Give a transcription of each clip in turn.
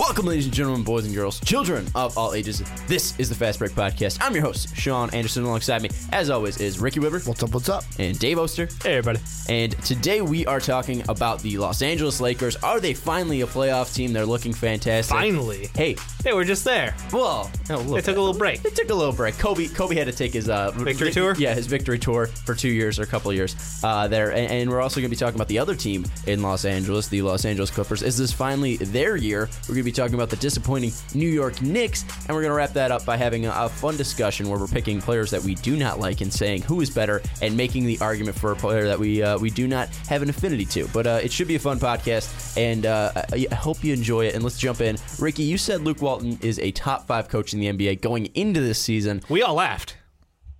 Welcome, ladies and gentlemen, boys and girls, children of all ages. This is the Fast Break Podcast. I'm your host, Sean Anderson. Alongside me, as always, is Ricky Widmer What's up? What's up? and Dave Oster. Hey, everybody. And today we are talking about the Los Angeles Lakers. Are they finally a playoff team? They're looking fantastic. Finally. Hey, They were just there. well, no, They took a little break. They took a little break. Kobe Kobe had to take his uh, Victory tour? Yeah, his victory tour for two years or a couple of years uh, there. And, and we're also going to be talking about the other team in Los Angeles, the Los Angeles Clippers. Is this finally their year? We're going to be talking about the disappointing New York Knicks, and we're going to wrap that up by having a, a fun discussion where we're picking players that we do not like and saying who is better, and making the argument for a player that we uh, we do not have an affinity to. But uh, it should be a fun podcast, and uh, I, I hope you enjoy it. And let's jump in. Ricky, you said Luke Walton is a top five coach in the NBA going into this season. We all laughed.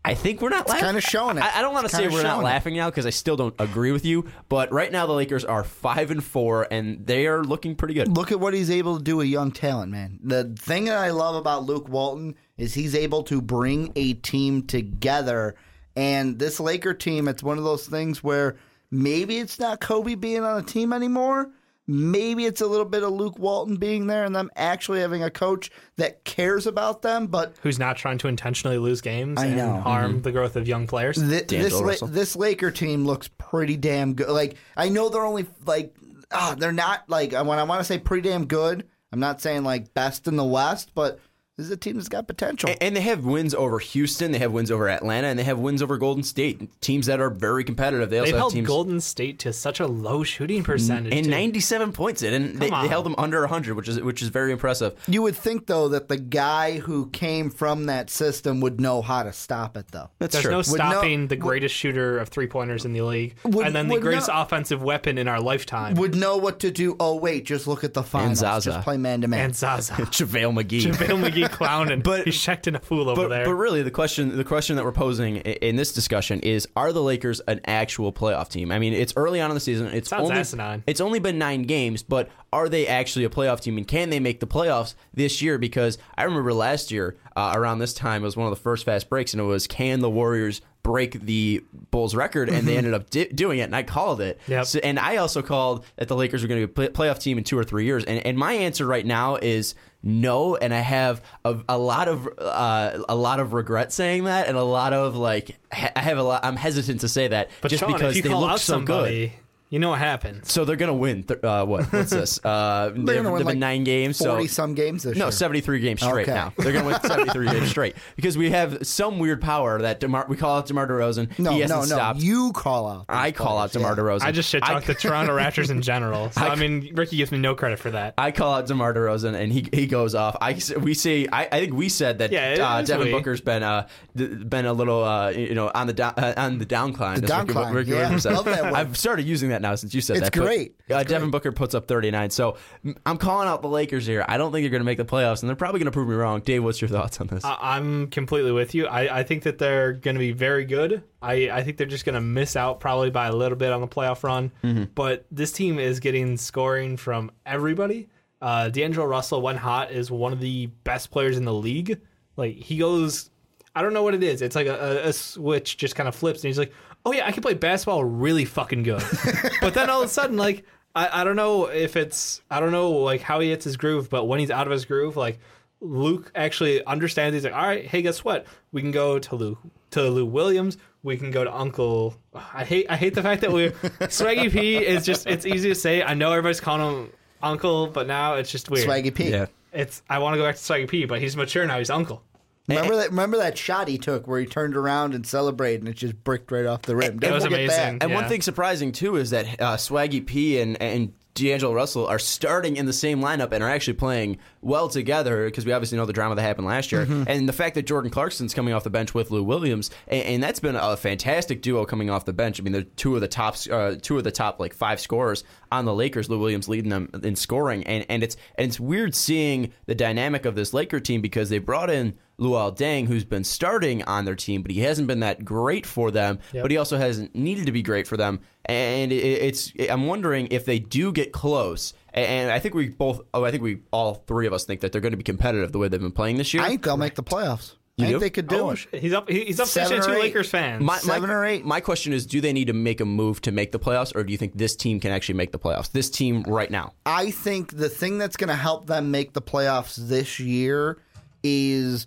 I think we're not laughing. kinda showing it. I, I don't want to say we're not laughing now because I still don't agree with you. But right now the Lakers are five and four, and they are looking pretty good. Look at what he's able to do with young talent, man. The thing that I love about Luke Walton is he's able to bring a team together. And this Laker team, it's one of those things where maybe it's not Kobe being on a team anymore. Maybe it's a little bit of Luke Walton being there and them actually having a coach that cares about them. But Who's not trying to intentionally lose games I and know. harm the growth of young players? Th- this La- this Laker team looks pretty damn good. Like I know they're only like ah, they're not like when I want to say pretty damn good. I'm not saying like best in the West, but this is a team that's got potential. And they have wins over Houston, they have wins over Atlanta, and they have wins over Golden State. Teams that are very competitive. They also They've have held teams Golden State to such a low shooting percentage. and too. 97 points in, and they, they held them under 100, which is which is very impressive. you would think though that the guy who came from that system would know how to stop it though. That's There's true. no no- stopping the greatest shooter of three pointers in the league, Would- and then the greatest no- offensive weapon in our lifetime. Would know what to do. Oh wait, just look at the finals. Zaza. Just play man to man. and Zaza. JaVale McGee. JaVale McGee clowning. But- he's checked in a fool over but, there. but really, the question the question that we're posing i- in this discussion is: Are the Lakers an actual playoff team? I mean, it's early on in the season. It's Sounds only asinine. it's only been nine games, but are they actually a playoff team? And can they make the playoffs this year? Because I remember last year uh, around this time it was one of the first fast breaks, and it was can the Warriors break the Bulls record? And they ended up di- doing it, and I called it. Yep. So, and I also called that the Lakers were going to be a play- playoff team in two or three years. And, and my answer right now is no. And I have a, a lot of uh, a lot of regret saying that, and a lot of like I have a lot. I'm hesitant to say that But just Sean, because if you they look so somebody, good. You know what happens. So they're gonna win. Th- uh, what? What's this? Uh, they've, gonna win, they've been like, nine games. So Forty some games this no, year. 73 games straight Okay. now. They're going to win 73 games straight because we have some weird power that DeMar- we call out DeMar DeRozan. No, he no, hasn't no. stopped. You call out. I call out players, DeMar yeah. DeRozan. I just shit talk the Toronto Raptors in general. So, I, mean, Ricky gives me no credit for that. I call out DeMar DeRozan and he he goes off. I we say I, I think we said that Yeah, uh, Devin we. Booker's been uh d- been a little uh you know on the down, uh, on the downcline. The as Ricky- downcline, Ricky yeah. Love that word. I've started using that now since you said It's that. but, great. uh, It's Devin great. Booker puts up 39. So I'm calling out the Lakers here. I don't think they're going to make the playoffs, and they're probably going to prove me wrong. Dave, what's your thoughts on this? I- I'm completely with you. I, I think that they're going to be very good. I, I think they're just going to miss out probably by a little bit on the playoff run. But this team is getting scoring from everybody. Uh, D'Angelo Russell, when hot, is one of the best players in the league. Like he goes, I don't know what it is. It's like a, a, a switch just kind of flips, and he's like, "Oh yeah, I can play basketball really fucking good." but then all of a sudden, like I, I don't know if it's I don't know like how he hits his groove, but when he's out of his groove, like Luke actually understands. He's like, all right, hey, guess what? We can go to Luke to Lou Williams. We can go to Uncle. I hate I hate the fact that we Swaggy P is just it's easy to say. I know everybody's calling him Uncle, but now it's just weird. Swaggy P. yeah. It's I want to go back to Swaggy P, but he's mature now. He's Uncle. Remember that? Remember that shot he took where he turned around and celebrated, and it just bricked right off the rim. Don't was amazing. That. And one thing surprising too is that uh, Swaggy P and and D'Angelo Russell are starting in the same lineup and are actually playing well together because we obviously know the drama that happened last year. And the fact that Jordan Clarkson's coming off the bench with Lou Williams, and, and that's been a fantastic duo coming off the bench. I mean, they're two of the top, uh, two of the top like five scorers on the Lakers. Lou Williams leading them in scoring, and and it's and it's weird seeing the dynamic of this Laker team because they brought in. Luol Deng, who's been starting on their team, but he hasn't been that great for them. Yep. But he also hasn't needed to be great for them. And it's I'm wondering if they do get close. And I think we both, oh, I think we all three of us think that they're going to be competitive the way they've been playing this year. I think they'll make the playoffs. I think do? they could do Oh, it. He's up. He's up Seven fishing or two eight. Lakers fans. My, Seven my, or eight. My question is, do they need to make a move to make the playoffs, or do you think this team can actually make the playoffs? This team right now. I think the thing that's going to help them make the playoffs this year is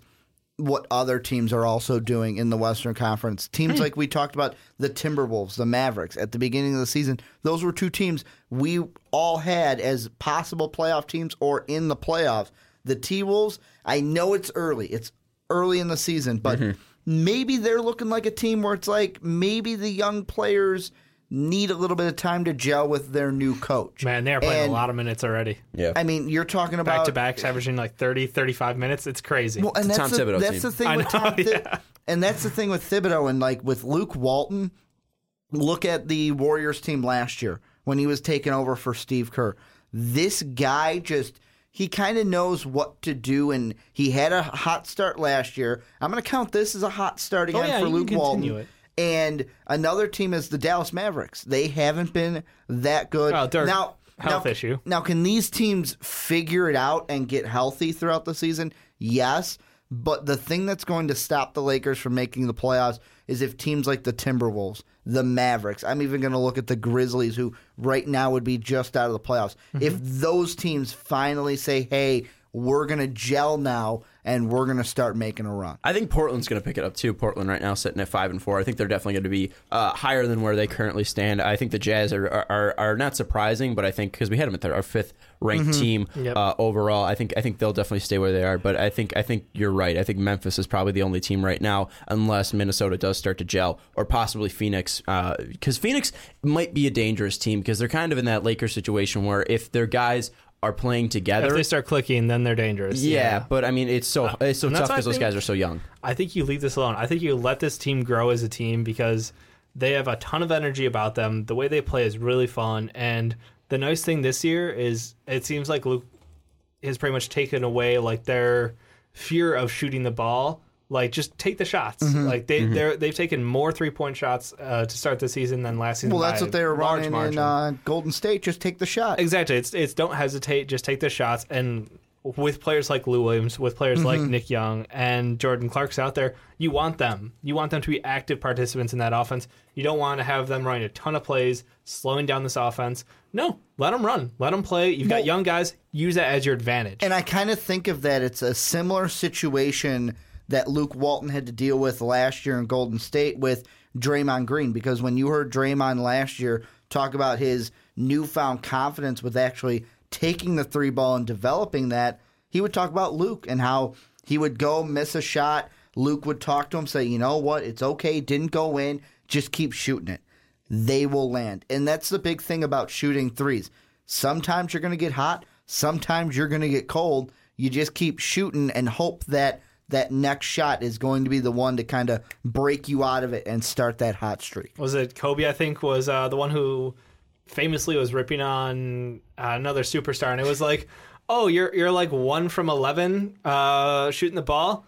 what other teams are also doing in the Western Conference. Teams hmm. like we talked about, the Timberwolves, the Mavericks, at the beginning of the season, those were two teams we all had as possible playoff teams or in the playoffs. The T Wolves, I know it's early. It's early in the season, but mm-hmm. maybe they're looking like a team where it's like maybe the young players need a little bit of time to gel with their new coach. Man, they are playing And- a lot of minutes already. Yeah. I mean, you're talking about Back to backs, averaging like 30, 35 minutes. It's crazy. Well, and It's that's Tom the, that's team. the thing I with know, Tom Thib- yeah. and that's the thing with Thibodeau and like with Luke Walton. Look at the Warriors team last year when he was taking over for Steve Kerr. This guy just he kind of knows what to do, and he had a hot start last year. I'm going to count this as a hot start oh, again Oh, yeah, for you can Luke continue Walton. it. And another team is the Dallas Mavericks. They haven't been that good. Oh, Dirk, now, health now, issue. Now, can these teams figure it out and get healthy throughout the season? Yes. But the thing that's going to stop the Lakers from making the playoffs is if teams like the Timberwolves, the Mavericks, I'm even going to look at the Grizzlies, who right now would be just out of the playoffs. Mm-hmm. If those teams finally say, hey, we're going to gel now and we're going to start making a run. I think Portland's going to pick it up too. Portland right now sitting at five and four. I think they're definitely going to be uh, higher than where they currently stand. I think the Jazz are are, are not surprising, but I think because we had them at their, our fifth ranked team Yep. uh, overall, I think I think they'll definitely stay where they are. But I think I think you're right. I think Memphis is probably the only team right now, unless Minnesota does start to gel, or possibly Phoenix, because Phoenix might be a dangerous team because they're kind of in that Lakers situation where if their guys are playing together. if they start clicking, then they're dangerous. yeah, but I mean, it's so uh, it's so tough that's why I because those guys are so young. I think you leave this alone. I think you let this team grow as a team because they have a ton of energy about them. The way they play is really fun. And the nice thing this year is it seems like Luke has pretty much taken away like their fear of shooting the ball. Like just take the shots. Mm-hmm. Like they they're, they've taken more three point shots uh, to start the season than last season. Well, that's what they were running margin. in uh, Golden State. Just take the shot. Exactly. It's it's don't hesitate, just take the shots and with players like Lou Williams, with players like Mm-hmm. Nick Young and Jordan Clarkson there, you want them. You want them to be active participants in that offense. You don't want to have them running a ton of plays, slowing down this offense. No, let them run. Let them play. You've got young guys. Use that as your advantage. And I kind of think of that. It's a similar situation that Luke Walton had to deal with last year in Golden State with Draymond Green. Because when you heard Draymond last year talk about his newfound confidence with actually taking the three ball and developing that, he would talk about Luke and how he would go miss a shot. Luke would talk to him, say, you know what, it's okay, didn't go in, just keep shooting it. They will land. And that's the big thing about shooting threes. Sometimes you're going to get hot, sometimes you're going to get cold. You just keep shooting and hope that that next shot is going to be the one to kind of break you out of it and start that hot streak. was it Kobe? I think was uh, the one who famously was ripping on uh, another superstar, and it was like, "Oh, you're you're like one from eleven uh, shooting the ball,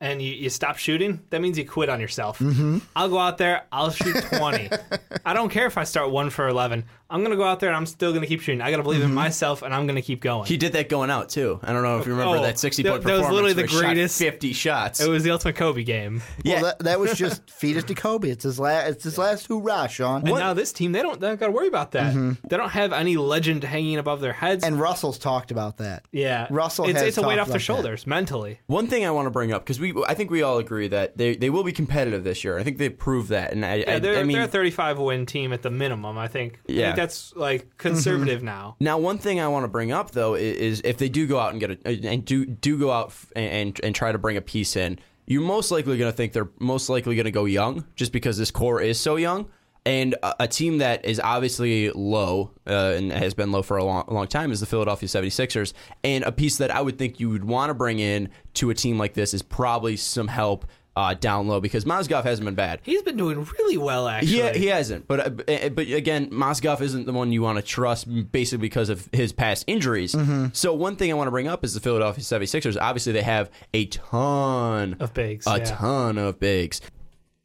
and you, you stop shooting. That means you quit on yourself. Mm-hmm. I'll go out there, I'll shoot twenty. I don't care if I start one for eleven. I'm gonna go out there and I'm still gonna keep shooting. I gotta believe in mm-hmm. myself, and I'm gonna keep going. He did that going out too. I don't know if you remember Oh, that sixty that- point that was performance. literally where the he shot greatest- fifty shots. it was the ultimate Kobe game. yeah, Well, that, that was just feed it to Kobe. It's his last. It's his last hoorah, Sean. And now this team, they don't they don't gotta worry about that. Mm-hmm. They don't have any legend hanging above their heads. And Russell's talked about that. yeah, Russell it's, has it's a weight talked off their about that. shoulders mentally. One thing I want to bring up because we, I think we all agree that they, they will be competitive this year. I think they proved that, and I, Yeah, I, they're, I mean, they're a 35 win team at the minimum. I think. I Yeah. Think that's like conservative now. Now, one thing I want to bring up though is if they do go out and get a and do do go out f- and and try to bring a piece in, you're most likely going to think they're most likely going to go young, just because this core is so young. And a, a team that is obviously low uh, and has been low for a long, a long time is the Philadelphia 76ers. And a piece that I would think you would want to bring in to a team like this is probably some help uh, down low because Mozgov hasn't been bad. He's been doing really well actually. Yeah, he hasn't. But uh, uh, but again, Mozgov isn't the one you want to trust basically because of his past injuries. Mm-hmm. So one thing I want to bring up is the Philadelphia 76ers. Obviously, they have a ton Of bigs, a yeah. ton of bigs.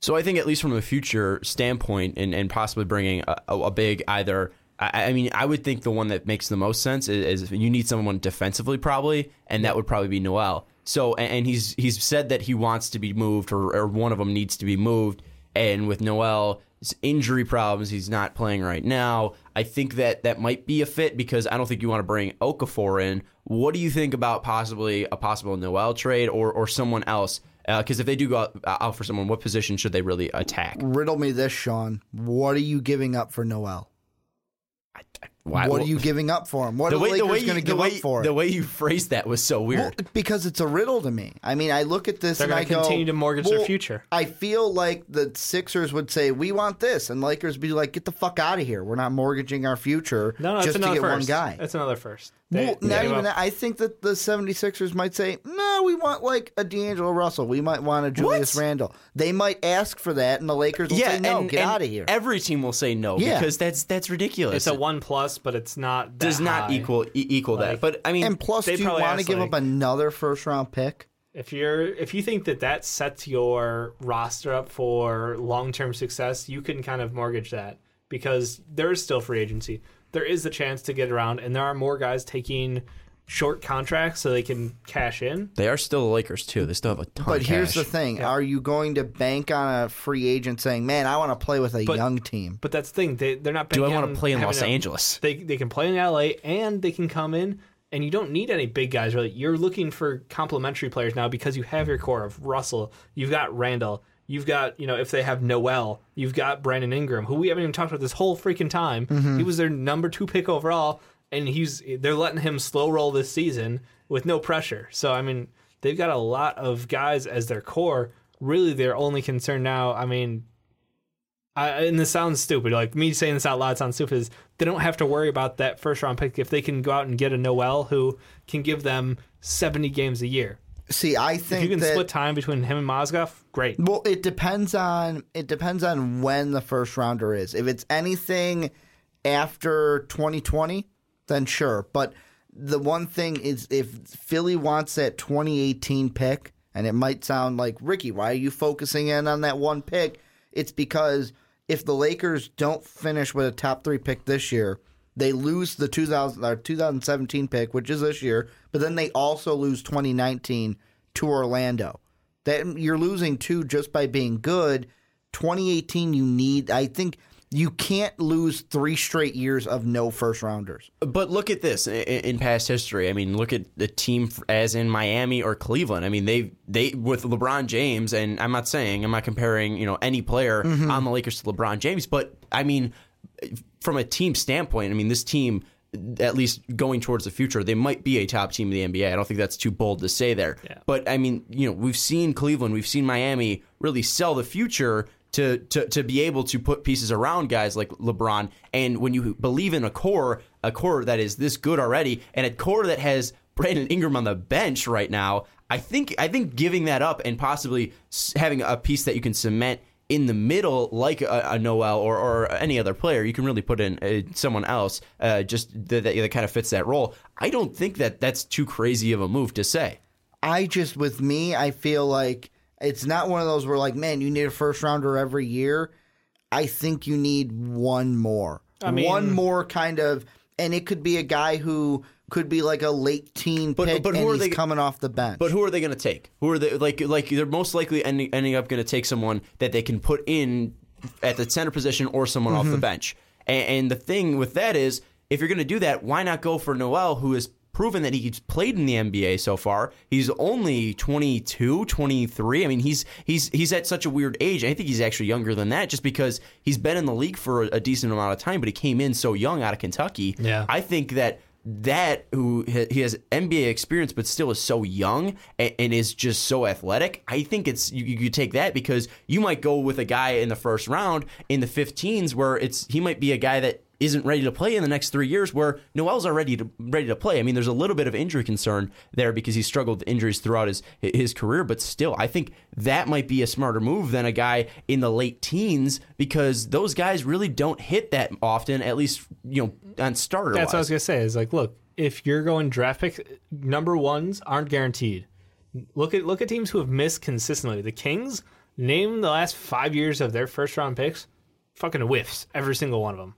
So I think at least from a future standpoint, and, and possibly bringing a, a, a big either. I, I mean, I would think the one that makes the most sense is, is you need someone defensively, probably, and that would probably be Noel. So and, he's he's said that he wants to be moved or, or one of them needs to be moved. And with Noel injury problems, he's not playing right now. I think that that might be a fit because I don't think you want to bring Okafor in. What do you think about possibly a possible Noel trade or or someone else? Uh, because if they do go out, uh, out for someone, what position should they really attack? Riddle me this, Sean. What are you giving up for Noel? Why- what are you giving up for him? What the are way, the the Lakers you, going to give way, up for the way you phrased that was so weird. Well, because it's a riddle to me. I mean, I look at this They're and I gonna go, continue to mortgage their future. I feel like the Sixers would say, "We want this," and Lakers be like, "Get the fuck out of here! We're not mortgaging our future No, no, just to another get one first. guy." It's another first. They- well, they not even up- that. I think that the 76ers might say, no, we want like a D'Angelo Russell. We might want a Julius What? Randle. They might ask for that, and the Lakers will say, no, and, get and out of here. Every team will say no Yeah. because that's that's ridiculous. It's a one plus, but it's not. That does not high. equal e- equal that. Like- But I mean, and plus, they do you probably want to asked, give like- up another first round pick? If you're if you think that that sets your roster up for long term success, you can kind of mortgage that because there is still free agency. There is the chance to get around, and there are more guys taking short contracts so they can cash in. they are still the Lakers too. They still have a ton. But of here's the thing: Are you going to bank on a free agent saying, "Man, I want to play with a But- young team"? But that's the thing; they they're not. Do I banking want on to play in having Los a- Angeles? They they can play in LA and they can come in and you don't need any big guys really. You're looking for complementary players now because you have your core of Russell, you've got Randle, you've got, you know, if they have Noel, you've got Brandon Ingram, who we haven't even talked about this whole freaking time. Mm-hmm. He was their number 2 pick overall and he's they're letting him slow roll this season with no pressure. So I mean, they've got a lot of guys as their core. Really their only concern now, I mean, I, and this sounds stupid. Like me saying this out loud sounds stupid. Is they don't have to worry about that first round pick if they can go out and get a Noel who can give them seventy games a year. See, I If think you can that split time between him and Mozgov, great. Well, it depends on it depends on when the first rounder is. If it's anything after 2020, then sure. But the one thing is if Philly wants that 2018 pick, and it might sound like Ricky, why are you focusing in on that one pick? It's because if the Lakers don't finish with a top three pick this year, they lose the 2000 or uh, 2017 pick, which is this year, but then they also lose 2019 to Orlando. That you're losing two just by being good. 2018, you need. I think you can't lose three straight years of no first rounders. But look at this in, in past history. I mean, look at the team as in Miami or Cleveland. I mean, they they with LeBron James, and I'm not saying I'm not comparing you know any player mm-hmm. on the Lakers to LeBron James, but I mean, from a team standpoint, I mean this team. At least going towards the future, they might be a top team in the NBA. I don't think that's too bold to say there. Yeah. But I mean, you know, we've seen Cleveland, we've seen Miami really sell the future to, to to be able to put pieces around guys like LeBron. And when you believe in a core, a core that is this good already, and a core that has Brandon Ingram on the bench right now, I think I think giving that up and possibly having a piece that you can cement in the middle, like a, a Noel or, or any other player, you can really put in uh, someone else uh, just that, that, that kind of fits that role. I don't think that that's too crazy of a move to say. I just, with me, I feel like it's not one of those where, like, man, you need a first rounder every year. I think you need one more. I mean- one more kind of, and it could be a guy who could be like a late teen But- pick, but who and are they- coming off the bench. But who are they going to take? Who are they like? Like they're most likely ending, ending up going to take someone that they can put in at the center position or someone off the mm-hmm. bench. And, and the thing with that is, if you're going to do that, why not go for Noel, who has proven that he's played in the NBA so far? He's only 22, 23. I mean, he's he's he's at such a weird age. I think he's actually younger than that, just because he's been in the league for a, a decent amount of time, but he came in so young out of Kentucky. Yeah. I think that that who he has NBA experience but still is so young and, and is just so athletic. I think it's you, you take that because you might go with a guy in the first round in the 15s where it's he might be a guy that isn't ready to play in the next three years where Noel's already to, ready to play. I mean, there's a little bit of injury concern there because he struggled with injuries throughout his his career, but still, I think that might be a smarter move than a guy in the late teens because those guys really don't hit that often, at least you know on starter. That's what I was gonna say. Is like, look, if you're going draft pick number ones aren't guaranteed. Look at look at teams who have missed consistently. The Kings, name the last five years of their first round picks, fucking whiffs every single one of them,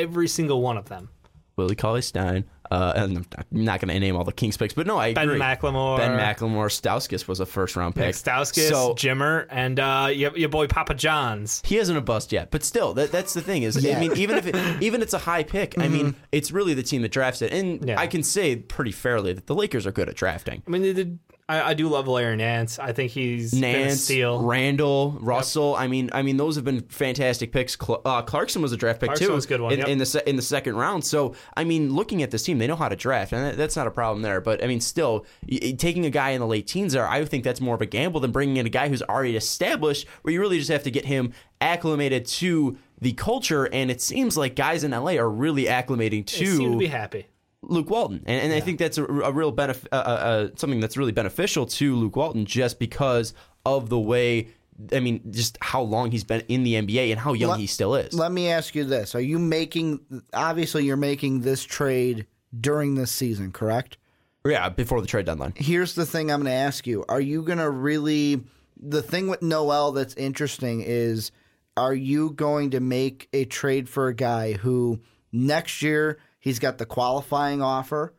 every single one of them. Willie Cauley Stein, Uh, and I'm not going to name all the Kings picks, but no, I agree. Ben agree. McLemore. Ben McLemore, Stauskas was a first round pick. Nick Stauskas, So Jimmer, and uh, your, your boy Papa John's. he isn't a bust yet, but still, that, that's the thing is, I mean, even if it, even it's a high pick, I mean, Mm-hmm. it's really the team that drafts it, and Yeah. I can say pretty fairly that the Lakers are good at drafting. I mean, they did. I, I do love Larry Nance. I think he's Nance, steal. Randle, Russell. I mean, I mean, those have been fantastic picks. Cl- Uh, Clarkson was a draft pick Clarkson too was a good one, in, yep. in the se- in the second round. So, I mean, looking at this team, they know how to draft, and that, that's not a problem there. But I mean, still, y- taking a guy in the late teens there, I think that's more of a gamble than bringing in a guy who's already established, where you really just have to get him acclimated to the culture. And it seems like guys in LA are really acclimating They seem to to be happy. Luke Walton, and, and I think that's a, a real benefit, uh, uh, uh, something that's really beneficial to Luke Walton, just because of the way. I mean, just how long he's been in the NBA and how young Let- he still is. Let me ask you this: Are you making? Obviously, you're making this trade during this season, correct? yeah, before the trade deadline. Here's the thing: I'm going to ask you: Are you going to really? The thing with Noel that's interesting is: Are you going to make a trade for a guy who next year he's got the qualifying offer,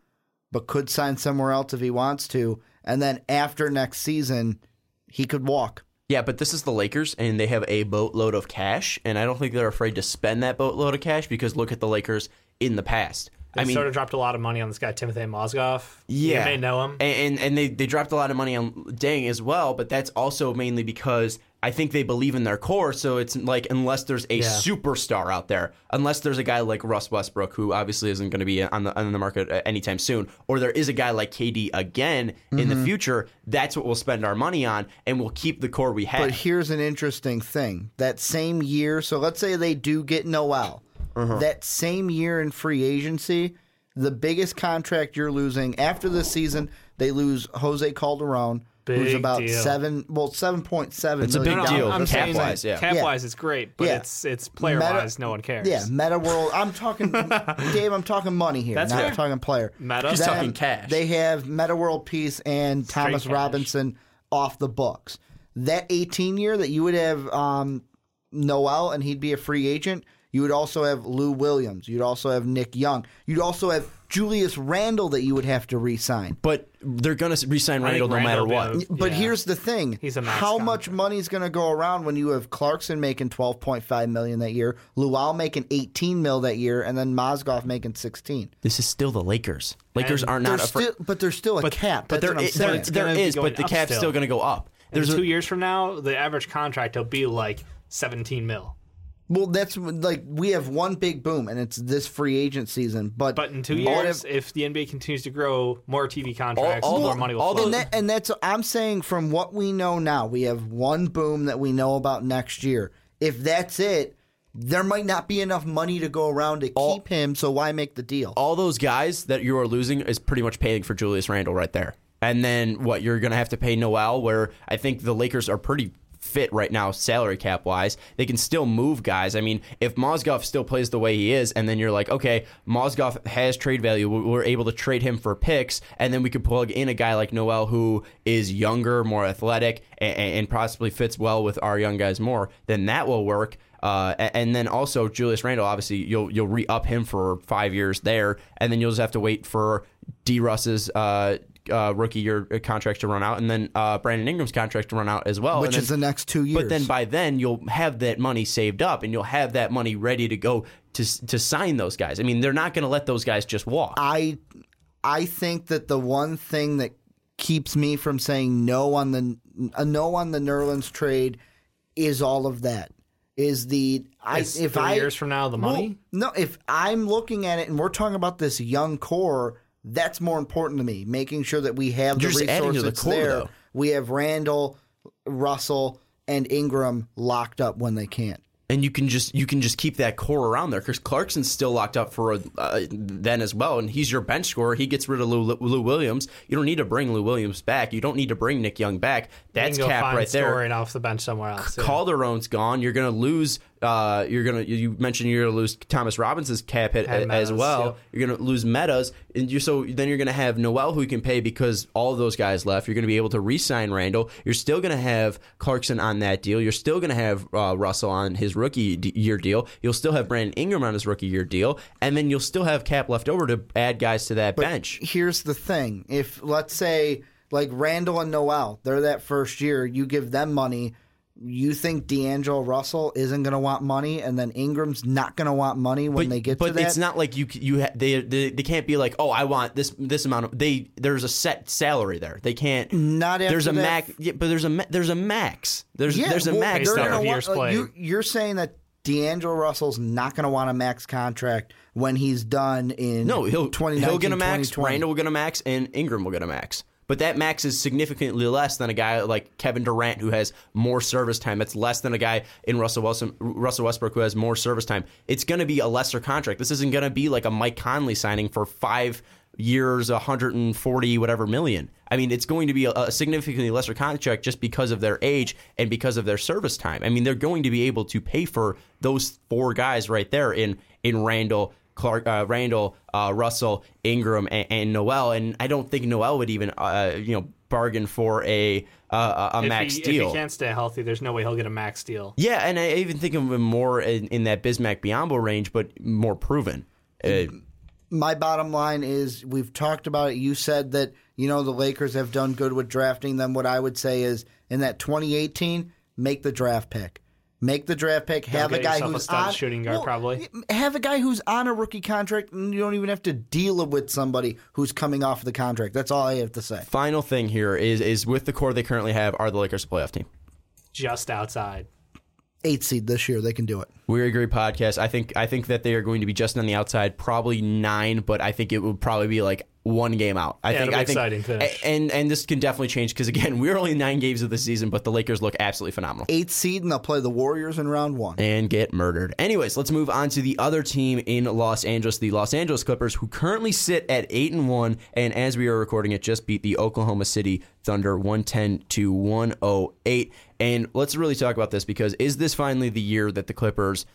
but could sign somewhere else if he wants to, and then after next season he could walk? Yeah, but this is the Lakers, and they have a boatload of cash, and I don't think they're afraid to spend that boatload of cash because look at the Lakers in the past. They I mean, sort of dropped a lot of money on this guy Timothy Mozgov. Yeah, you may know him. and and, and they, they dropped a lot of money on Deng as well, but that's also mainly because I think they believe in their core. So it's like unless there's a Yeah. superstar out there, unless there's a guy like Russ Westbrook who obviously isn't going to be on the on the market uh, anytime soon, or there is a guy like KD again in Mm-hmm. the future, that's what we'll spend our money on, and we'll keep the core we have. But here's an interesting thing. That same year, so let's say they do get Noel. Uh-huh. That same year in free agency, the biggest contract you're losing after this season, they lose Jose Calderon, who's Big about deal. seven, well, seven point seven. It's a big dollars. deal. I'm cap wise, yeah. cap Yeah. wise, it's great, but Yeah. it's it's player wise, no one cares. Yeah, Metta World. I'm talking, Dave. I'm talking money here. That's not fair. talking player. Metta. He's Them- talking cash. They have Metta World Peace and Thomas cash. Robinson off the books. That 18 year that you would have um, Noel and he'd be a free agent. You would also have Lou Williams. You'd also have Nick Young. You'd also have Julius Randle that you would have to re-sign. but they're going to re-sign I think Randle no matter Randle what. will- But Yeah. here's the thing: He's a max how much contract. money is going to go around when you have Clarkson making 12.5 million that year, Luol making 18 mil that year, and then Mozgov making 16? This is still the Lakers. Lakers And are not There's afraid. still, but there's still a cap. but That's there what there, saying. It's there gonna be is, going but the cap's still. still going to go up. In There's a- two years from now, the average contract will be like 17 mil. Well, that's like we have one big boom, and it's this free agent season. But But in two years, of- if the NBA continues to grow, more TV contracts, all more the- money will all flow. and, that, and that's I'm saying from what we know now, we have one boom that we know about next year. If that's it, there might not be enough money to go around to All- keep him. So why make the deal? all those guys that you are losing is pretty much paying for Julius Randle right there. And then what you're going to have to pay Noel, where I think the Lakers are pretty fit right now, salary cap wise. They can still move guys. I mean, if Mozgov still plays the way he is, and then you're like, okay, Mozgov has trade value, we- we're able to trade him for picks, and then we could plug in a guy like Noel who is younger, more athletic, and, and possibly fits well with our young guys more, then that will work. Uh, and then also Julius Randle, obviously you'll you'll re up him for five years there, and then you'll just have to wait for D Russ's uh, uh, rookie year contract to run out, and then uh, Brandon Ingram's contract to run out as well, Which then- is the next two years. But then by then you'll have that money saved up, and you'll have that money ready to go to to sign those guys. I mean, they're not going to let those guys just walk. I I think that the one thing that keeps me from saying no on the a no on the Nerlens trade is all of that. Is the I if three I years from now the money? Well, no, if I'm looking at it and we're talking about this young core, that's more important to me. Making sure that we have You're the just to resources the core, there. though. We have Randle, Russell, and Ingram locked up when they can't. and you can just you can just keep that core around there because Clarkson's still locked up for uh, then as well, and he's your bench scorer. He gets rid of Lou, Lou Williams. You don't need to bring Lou Williams back. You don't need to bring Nick Young back. You That's can go cap find right there. Story off the bench somewhere else. too. Calderon's gone. You're going to lose Uh, you're gonna you mentioned you're gonna lose Thomas Robinson's cap hit And a- as well. yep. You're gonna lose Mettas, and you so then you're gonna have Noel who you can pay because all of those guys left. You're gonna be able to re-sign Randle. You're still gonna have Clarkson on that deal. You're still gonna have uh, Russell on his rookie d- year deal. You'll still have Brandon Ingram on his rookie year deal, and then you'll still have cap left over to add guys to that bench. Here's the thing: if let's say like Randle and Noel, they're that first year, you give them money. You think D'Angelo Russell isn't going to want money, and then Ingram's not going to want money when they get but to that. But it's not like you c- you ha- they, they they can't be like oh I want this this amount of they there's a set salary there they can't Not there's a that- max yeah, but there's a ma- there's a max there's yeah, there's a well, max they're Based there. off years want, played. you, you're saying that D'Angelo Russell's not going to want a max contract when he's done in no he'll 20, he'll get a max 2020. Randle will get a max and Ingram will get a max but that max is significantly less than a guy like Kevin Durant who has more service time. That's less than a guy in Russell Wilson, Russell Westbrook who has more service time. It's going to be a lesser contract. This isn't going to be like a Mike Conley signing for five years, 140 whatever million. I mean, it's going to be a, a significantly lesser contract just because of their age and because of their service time. I mean, they're going to be able to pay for those four guys right there in in Randle. Clark, uh, Randle, uh, Russell, Ingram, and, and Noel, and I don't think Noel would even, uh, you know, bargain for a uh, a max he, deal. If he can't stay healthy, there's no way he'll get a max deal. Yeah, and I even think of him more in, in that Bismack Biyombo range, but more proven. Uh, my bottom line is we've talked about it. You said that you know the Lakers have done good with drafting them. What I would say is in that 2018, make the draft pick. Make the draft pick. Have a guy yourself a who's on shooting guard, probably. Have a guy who's on a rookie contract, and you don't even have to deal with somebody who's coming off the contract. That's all I have to say. final thing here is is with the core they currently have, are the Lakers a playoff team? Just outside. Eight seed this year, they can do it. We agree podcast. I think I think that they are going to be just on the outside, probably nine, but I think it would probably be like one game out. I Yeah, think it'll be I think, finish. And and this can definitely change because again, we're only nine games of the season, but the Lakers look absolutely phenomenal. Eighth seed, and they'll play the Warriors in round one. and get murdered. Anyways, let's move on to the other team in Los Angeles, the Los Angeles Clippers, who currently sit at eight and one, and as we are recording it, just beat the Oklahoma City Thunder one ten to one oh eight. And let's really talk about this because is this finally the year that the Clippers?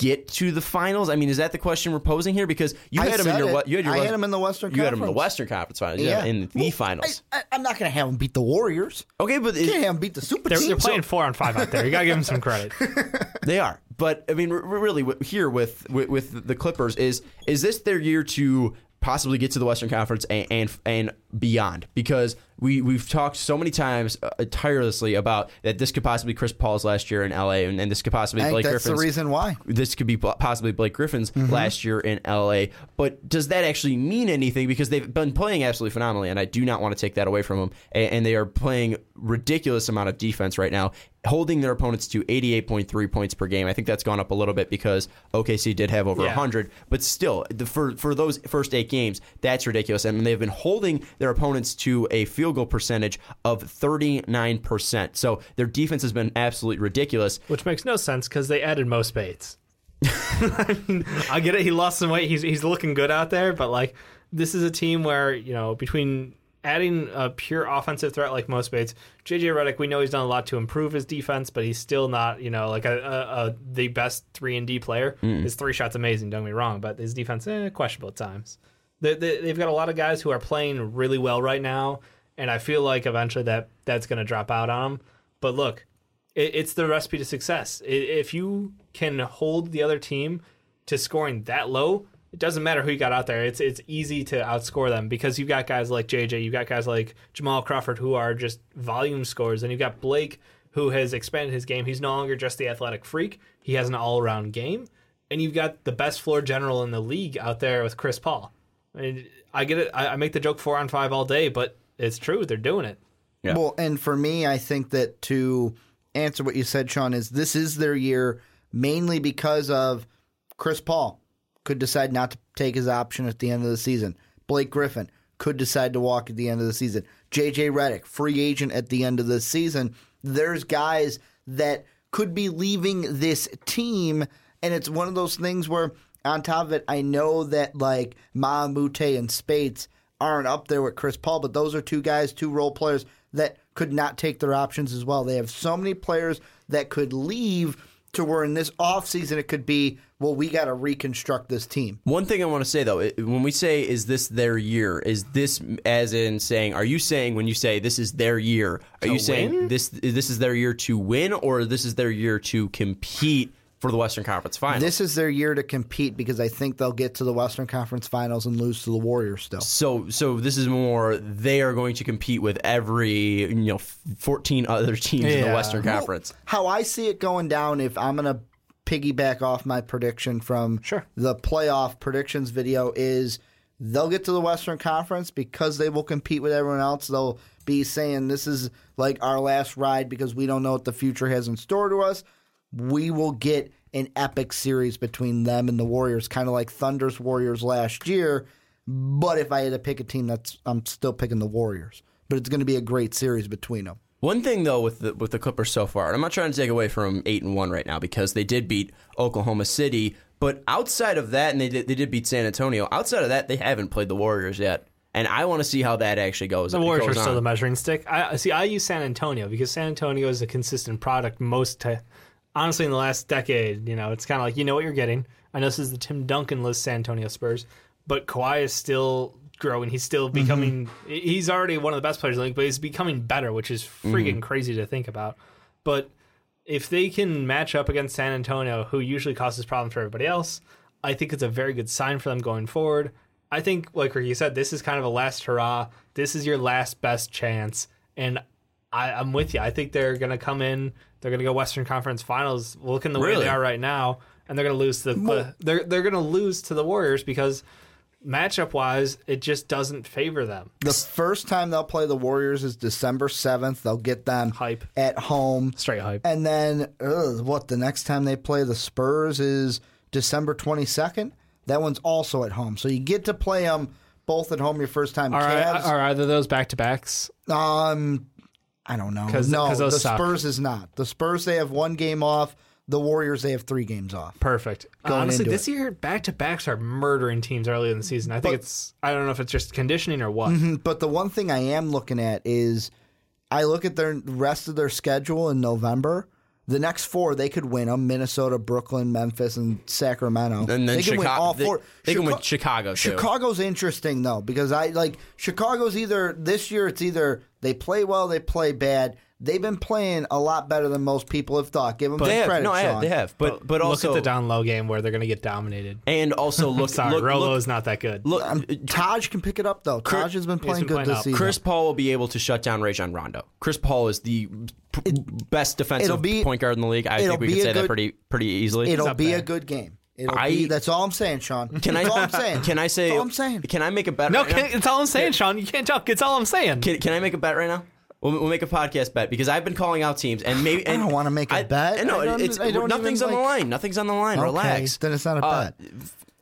Get to the finals. I mean, is that the question we're posing here? Because you I had them in your it. what? You had your I West- had 'em in the Western You had them in the Western Conference finals. Yeah, in the Well, finals. I, am not going to have them beat the Warriors. okay, but Can't have them beat the super They're, team. they're playing four on five out there. You got to give them some credit. They are, but I mean, r- really, here with, with with the Clippers is is this their year to possibly get to the Western Conference and and, and beyond? Because we we've talked so many times uh, tirelessly about that this could possibly be Chris Paul's last year in L.A. and, and this could possibly be Blake that's Griffin's the reason why. this could be possibly Blake Griffin's last year in LA. But does that actually mean anything? Because they've been playing absolutely phenomenally, and I do not want to take that away from them. And, and they are playing ridiculous amount of defense right now, holding their opponents to 88.3 points per game. I think that's gone up a little bit because OKC did have over Yeah. 100, but still, the, for for those first eight games, that's ridiculous. And they've been holding their opponents to a field goal percentage of 39%. So their defense has been absolutely ridiculous. Which makes no sense because they added Mo Speights. I mean, I get it. He lost some weight. He's he's looking good out there, but like this is a team where you know between adding a pure offensive threat like Mo Speights, JJ Redick, we know he's done a lot to improve his defense, but he's still not you know like a, a, a the best three and D player. His three shots amazing. Don't get me wrong, but his defense eh, questionable at times. They, they, they've got a lot of guys who are playing really well right now, and I feel like eventually that that's going to drop out on them. But look, it, it's the recipe to success. If you can hold the other team to scoring that low, it doesn't matter who you got out there. It's it's easy to outscore them because you've got guys like JJ, you've got guys like Jamal Crawford who are just volume scorers, and you've got Blake who has expanded his game. He's no longer just the athletic freak; he has an all-around game, and you've got the best floor general in the league out there with Chris Paul. I, mean, I get it. I, I make the joke four on five all day, but it's true. They're doing it. Yeah. Well, and for me, I think that to answer what you said, Sean, is this is their year mainly because of Chris Paul could decide not to take his option at the end of the season. Blake Griffin could decide to walk at the end of the season. JJ Redick, free agent at the end of the season. There's guys that could be leaving this team, and it's one of those things where, on top of it, I know that like Mbah a Moute and Speights aren't up there with Chris Paul, but those are two guys, two role players that could not take their options as well. They have so many players that could leave to where in this offseason it could be, well, we got to reconstruct this team. One thing I want to say though, when we say is this their year, is this as in saying, are you saying when you say this is their year, are you saying win? this this is their year to win, or this is their year to compete for the Western Conference Finals? This is their year to compete because I think they'll get to the Western Conference Finals and lose to the Warriors still. so so this is more they are going to compete with every you know fourteen other teams in the Western Conference. How I see it going down, if I'm going to piggyback off my prediction from Sure. the playoff predictions video, is they'll get to the Western Conference because they will compete with everyone else. They'll be saying this is like our last ride because we don't know what the future has in store to us. We will get an epic series between them and the Warriors, kind of like Thunder's Warriors last year. But if I had to pick a team, that's I'm still picking the Warriors. But it's going to be a great series between them. One thing though with the with the Clippers so far, and I'm not trying to take away from eight and one right now because they did beat Oklahoma City, but outside of that, and they did, they did beat San Antonio. Outside of that, they haven't played the Warriors yet, and I want to see how that actually goes. The Warriors are still on. the measuring stick. I see. I use San Antonio because San Antonio is a consistent product. Most, ti- honestly, in the last decade, you know, it's kind of like you know what you're getting. I know this is the Tim Duncan list San Antonio Spurs, but Kawhi is still growing. He's still mm-hmm. becoming. He's already one of the best players in the league, but he's becoming better, which is mm-hmm. freaking crazy to think about. But if they can match up against San Antonio, who usually causes problems for everybody else, I think it's a very good sign for them going forward. I think, like Ricky said, this is kind of a last hurrah. This is your last best chance, and I, I'm with you. I think they're going to come in. They're going to go Western Conference Finals, looking the way they are right now, and they're going to lose to the they're they're going to lose to the Warriors because matchup wise, it just doesn't favor them. The first time they'll play the Warriors is December 7th. They'll get them Hype. at home. Straight hype. And then, ugh, what, the next time they play the Spurs is December 22nd? That one's also at home. So you get to play them both at home your first time. Are, Cavs, are either those back to backs? um, I don't know. 'Cause- no, 'cause the suck. Spurs is not. The Spurs, they have one game off. The Warriors, they have three games off. Perfect. Going Honestly, into this year back to backs are murdering teams early in the season. I think it's I don't know if it's just conditioning or what. Mm-hmm, but the one thing I am looking at is I look at their rest of their schedule in November. The next four, they could win them: Minnesota, Brooklyn, Memphis, and Sacramento. And then they can win Chicago- all they- four. they can win Chicago, too. Chicago's interesting though because I like Chicago's either this year. It's either they play well, they play bad. They've been playing a lot better than most people have thought. Give them They have, credit. no, I have, they have, but but also Look at the down low game where they're going to get dominated. and also look Sorry, look, Rolo look, is not that good. look Um, Taj can pick it up though. Taj has been playing been good playing this up. season. Chris Paul will be able to shut down Rajon Rondo. Chris Paul is the p- best defensive be- point guard in the league. I think we be can a say that pretty pretty easily. It'll be there. a good game. It'll I- be. That's all I'm saying, Sean. Can I? That's all I'm saying. Can I say? That's all I'm saying. Can I make a bet? no, right now? can, it's all I'm saying, Sean. You can't talk. It's all I'm saying. Can, can I make a bet right now? We'll, we'll make a podcast bet because I've been calling out teams and maybe I don't wanna make a I- bet. I know I don't- it's I don't nothing's even, on the line. Nothing's on the line. Okay, Relax. then it's not a Uh, bet.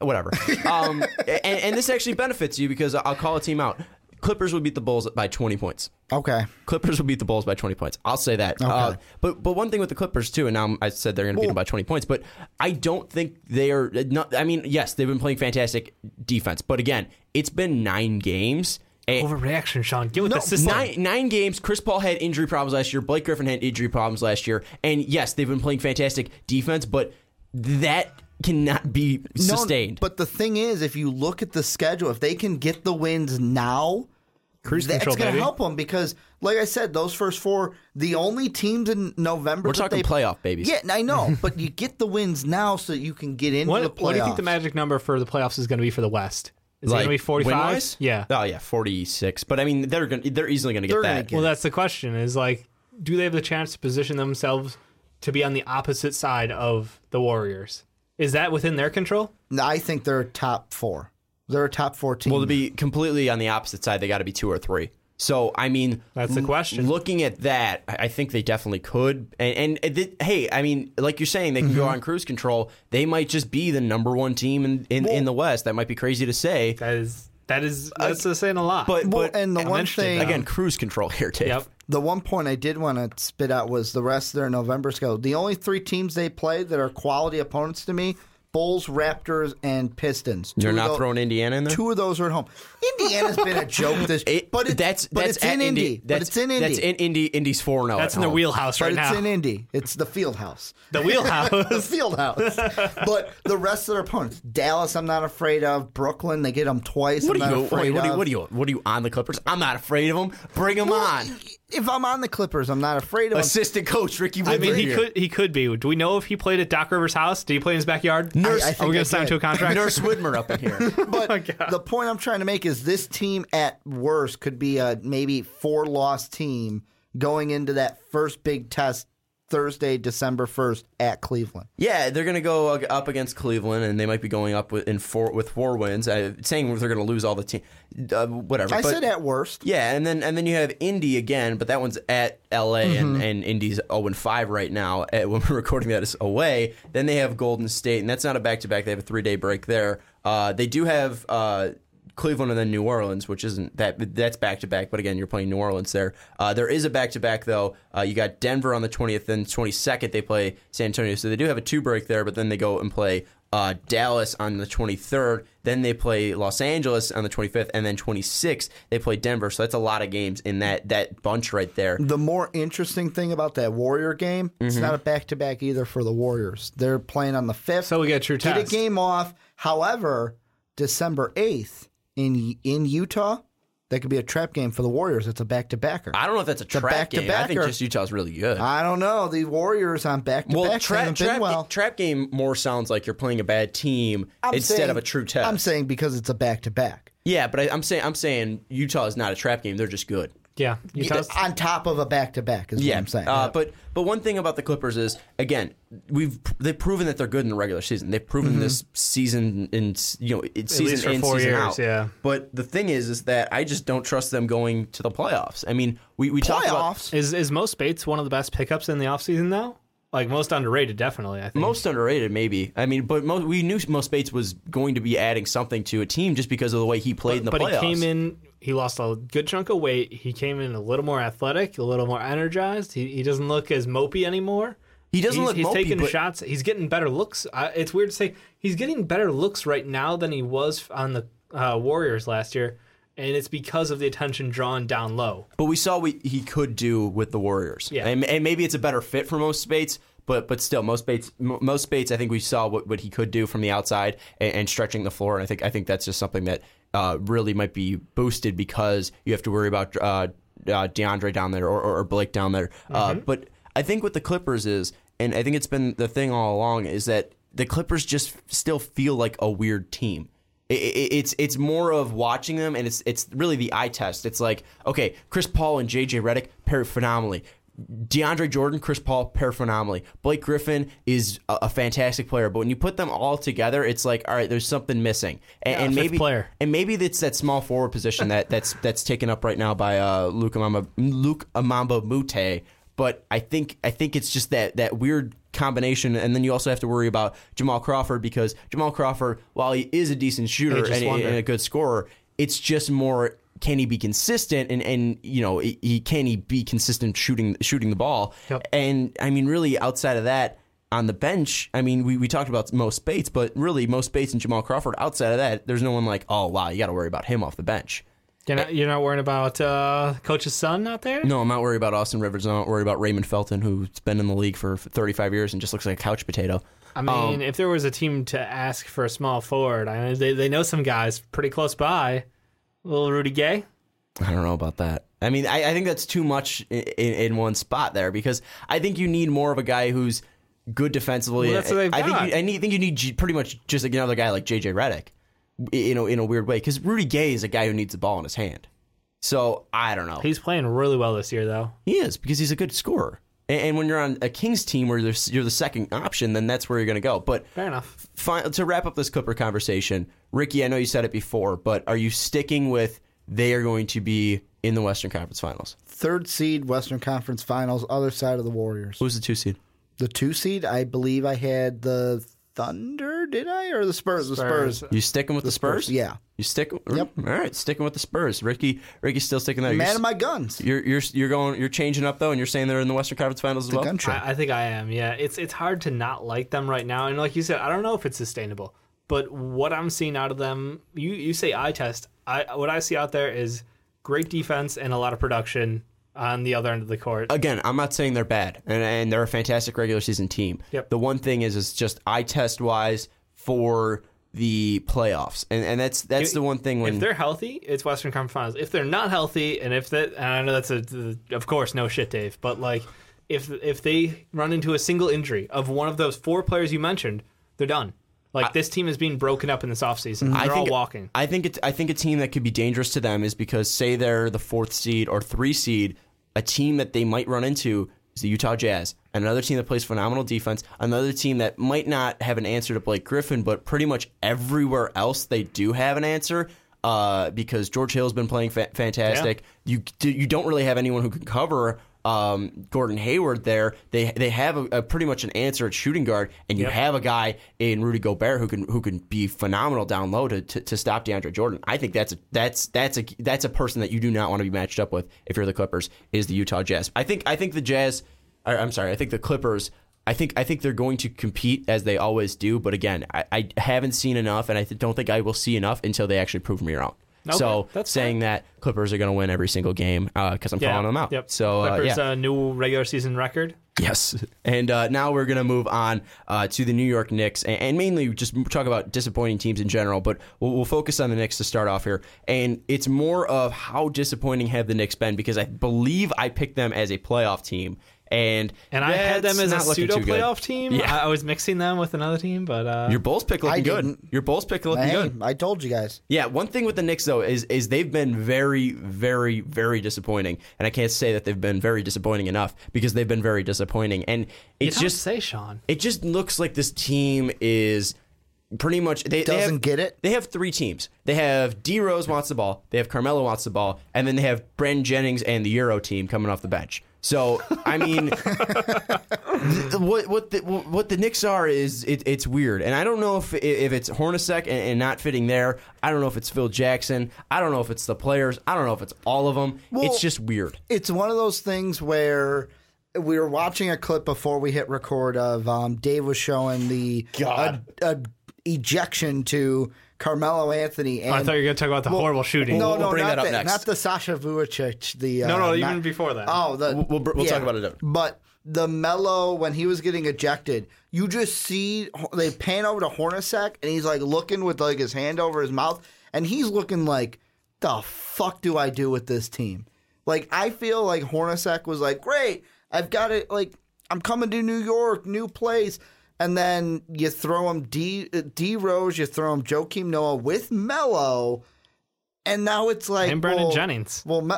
whatever. Um, and, and this actually benefits you because I'll call a team out. Clippers would beat the Bulls by 20 points. Okay. Clippers would beat the Bulls by 20 points. I'll say that. Uh, but but one thing with the Clippers too, and now I said they're going to beat them by 20 points, but I don't think they are. Not, I mean, yes, they've been playing fantastic defense, but again, it's been nine games. and- Overreaction, Sean. Get with No, the system. Nine, nine games. Chris Paul had injury problems last year. Blake Griffin had injury problems last year. And yes, they've been playing fantastic defense, but that cannot be No, sustained. but the thing is, if you look at the schedule, if they can get the wins now, Cruise that's going to help them because, like I said, those first four, the only teams in November. We're that talking they- playoff babies. Yeah, I know, but you get the wins now so you can get into What, the playoffs. what do you think the magic number for the playoffs is going to be for the West? Is it going to be 45? Yeah. Oh yeah, forty six. But I mean, they're gonna, they're easily going to get that. get Well, that's the question. Is like, do they have the chance to position themselves to be on the opposite side of the Warriors? Is that within their control? I think they're top four. They're a top four team. Well, to be completely on the opposite side, they got to be two or three. So I mean, That's the l- question. Looking at that, I I think they definitely could. And, and it- hey, I mean, like you're saying, they can Mm-hmm. go on cruise control. They might just be the number one team in in, in the West. That might be crazy to say, That is that is that's uh, saying a lot. but Well, but and the I'm one thing again, cruise control here, Dave. yep. The one point I did want to spit out was the rest of their November schedule. The only three teams they played that are quality opponents to me, Bulls, Raptors, and Pistons. You're Two of not tho- throwing Indiana in there. Two of those are at home. Indiana's been a joke this, It- but it's, that's but that's it's in at Indy. but That's, it's in Indy. That's in Indy. Indy's four zero. Oh that's in their wheelhouse but right it's now. in Indy. It's the field house. the the wheelhouse. field house. but the rest of their opponents, Dallas, I'm not afraid of. Brooklyn, they get them twice. What I'm are you? What are you? What are you? What are you on the Clippers? I'm not afraid of them. Bring them on. If I'm on the Clippers, I'm not afraid of them. Assistant coach Ricky. I mean, he here. could he could be. Do we know if he played at Doc Rivers' house? Did he play in his backyard? Nurse- I Are we going to sign him to a contract? Nurse Widmer up in here. Oh but God. the point I'm trying to make is this team at worst could be a maybe four loss team going into that first big test Thursday, December 1st at Cleveland. Yeah, they're going to go up against Cleveland, and they might be going up with, in four with four wins. Uh, saying they're going to lose all the team, uh, whatever. I but- said at worst. Yeah, and then and then you have Indy again, but that one's at L.A. Mm-hmm. and, and Indy's zero and five right now. At, when we're recording that is away. Then they have Golden State, and that's not a back to back. They have a three day break there. Uh, they do have. Cleveland and then New Orleans, which isn't that that's back to back, but again, you're playing New Orleans there. Uh, there is a back to back though. Uh, you got Denver on the 20th, then 22nd they play San Antonio, so they do have a two break there, but then they go and play uh, Dallas on the 23rd. Then they play Los Angeles on the 25th, and then 26th they play Denver. So that's a lot of games in that that bunch right there. The more interesting thing about that Warrior game, it's Mm-hmm. not a back to back either for the Warriors. They're playing on the 5th. So we get a true Get a game off. However, December 8th in in Utah, that could be a trap game for the Warriors. It's a back to backer. I don't know if that's a trap game. I think just Utah's really good. I don't know. The Warriors on back to back trap, been well. trap game more sounds like you're playing a bad team I'm instead saying- of a true test. I'm saying because it's a back to back. yeah, but I, I'm saying I'm saying Utah is not a trap game. They're just good. Yeah, Utah's, On top of a back to back is Yeah, what I'm saying. Uh, but but one thing about the Clippers is again we've they've proven that they're good in the regular season. They've proven Mm-hmm. this season in you know it's season least for in four season years, out. yeah. But the thing is, is that I just don't trust them going to the playoffs. I mean, we we talked about Playoffs. is is Mo Speights one of the best pickups in the offseason now? Like most underrated, definitely. I think. most underrated, maybe. I mean, but mo we knew Mo Speights was going to be adding something to a team just because of the way he played in the but playoffs. he came in. He lost a good chunk of weight. He came in a little more athletic, a little more energized. He, he doesn't look as mopey anymore. He doesn't he's, look He's mopey, taking but- shots. He's getting better looks. It's weird to say he's getting better looks right now than he was on the uh, Warriors last year, and it's because of the attention drawn down low. But we saw what he could do with the Warriors. Yeah. And, and maybe it's a better fit for Mo Speights, but but still, Mo Speights, mo- most Spates, I think we saw what, what he could do from the outside and, and stretching the floor. And I think I think that's just something that uh, really might be boosted because you have to worry about uh, uh, DeAndre down there or, or Blake down there. Uh, but I think what the Clippers is, and I think it's been the thing all along, is that the Clippers just still feel like a weird team. It, it, it's it's more of watching them, and it's it's really the eye test. It's like okay, Chris Paul and JJ Redick pair phenomenally. DeAndre Jordan, Chris Paul pair phenomenally. Blake Griffin is a, a fantastic player, but when you put them all together, it's like all right, there's something missing, and, Yeah, and maybe player. and maybe that's that small forward position that that's that's taken up right now by uh, Luc Mbah a Luke Amamba Mute. But I think I think it's just that that weird combination, and then you also have to worry about Jamal Crawford because Jamal Crawford, while he is a decent shooter just and, and a good scorer, it's just more can he be consistent and and you know he, can he be consistent shooting shooting the ball Yep. and I mean really outside of that on the bench I mean we, we talked about Mo Speights but really Mo Speights and Jamal Crawford outside of that there's no one like oh wow you got to worry about him off the bench You're not, you're not worrying about uh, coach's son out there? no I'm not worried about Austin Rivers I'm not worried about Raymond Felton who's been in the league for 35 years and just looks like a couch potato I mean, if there was a team to ask for a small forward, I mean, they they know some guys pretty close by. Little Rudy Gay. I don't know about that. I mean, I, I think that's too much in, in, one spot there because I think you need more of a guy who's good defensively. Well, that's what they've I think you, I need, think you need pretty much just like another guy like JJ Redick, you know, in a weird way because Rudy Gay is a guy who needs the ball in his hand. So I don't know. He's playing really well this year, though. he is because he's a good scorer. And, and when you're on a Kings team where you're the second option, then that's where you're going to go. But Fair enough. fi- to wrap up this Clipper conversation, Ricky, I know you said it before, but are you sticking with they are going to be in the Western Conference Finals? Third seed, Western Conference Finals, other side of the Warriors. Who's the two seed? The two seed, I believe I had the Thunder, did I? Or the Spurs? The Spurs. You sticking with the, Spurs? Yeah. You stick. Yep. All right, sticking with the Spurs. Ricky, Ricky's still sticking there. Man you're, of my guns. you're you're you're going. You're changing up though, and you're saying they're in the Western Conference Finals as The well. country. I, I think I am. Yeah, it's it's hard to not like them right now, and like you said, I don't know if it's sustainable. But what I'm seeing out of them, you you say eye test. I what I see out there is great defense and a lot of production on the other end of the court. Again, I'm not saying they're bad, and, and they're a fantastic regular season team. Yep. The one thing is, is just eye test wise for the playoffs, and and that's that's the one thing when if they're healthy, it's Western Conference Finals. If they're not healthy, and if that, and I know that's a, of course, no shit, Dave. But like, if if they run into a single injury of one of those four players you mentioned, they're done. Like this team is being broken up in this offseason. They're I think all walking. I think it's I think a team that could be dangerous to them is because say they're the fourth seed or three seed, a team that they might run into is the Utah Jazz, and another team that plays phenomenal defense, another team that might not have an answer to Blake Griffin, but pretty much everywhere else they do have an answer. Uh, because George Hill's been playing fa- fantastic. You you don't really have anyone who can cover um, Gordon Hayward there. They they have a, a pretty much an answer at shooting guard, and you Yep. have a guy in Rudy Gobert who can who can be phenomenal down low to, to, to stop DeAndre Jordan. I think that's a, that's that's a that's a person that you do not want to be matched up with if you're the Clippers. Is the Utah Jazz? I think I think the Jazz. or, I'm sorry. I think the Clippers. I think I think they're going to compete as they always do. But again, I, I haven't seen enough, and I don't think I will see enough until they actually prove me wrong. Okay, so that's saying that Clippers are going to win every single game because I'm calling them out. Yep. So uh, Clippers yeah. uh, new regular season record. Yes. And uh, now we're going to move on uh, to the New York Knicks and, and mainly just talk about disappointing teams in general, but we'll, we'll focus on the Knicks to start off here. And it's more of how disappointing have the Knicks been because I believe I picked them as a playoff team. And, And I had them as a pseudo playoff team. Yeah. I, I was mixing them with another team, but uh, Your Bulls pick looking good. Your Bulls pick looking Hey, good. I told you guys. Yeah, one thing with the Knicks though is is they've been very, very, very disappointing, and I can't say that they've been very disappointing enough because they've been very disappointing, and it's don't just say Sean. it just looks like this team is pretty much they they Doesn't have- get it? They have three teams. They have D Rose wants the ball. They have Carmelo wants the ball, and then they have Brandon Jennings and the Euro team coming off the bench. So I mean, what what the what the Knicks are is it, it's weird, and I don't know if if it's Hornacek and, and not fitting there. I don't know if it's Phil Jackson. I don't know if it's the players. I don't know if it's all of them. Well, it's just weird. It's one of those things where we were watching a clip before we hit record of um, Dave was showing the God. uh, uh, ejection to Carmelo Anthony. And I thought you were going to talk about the horrible shooting. No, We'll no, bring not that up the, next. Not the Sasha Vujacic. The No, uh, no, not- even before that. Oh, the We'll- we'll talk about it. But the Melo when he was getting ejected, you just see they pan over to Hornacek and he's like looking with like his hand over his mouth, and he's looking like, the fuck do I do with this team? Like I feel like Hornacek was like, great, I've got it. Like I'm coming to New York, new place. And then you throw him D D Rose, you throw him Joakim Noah with Melo, and now it's like and Brandon well, Jennings. well, Me-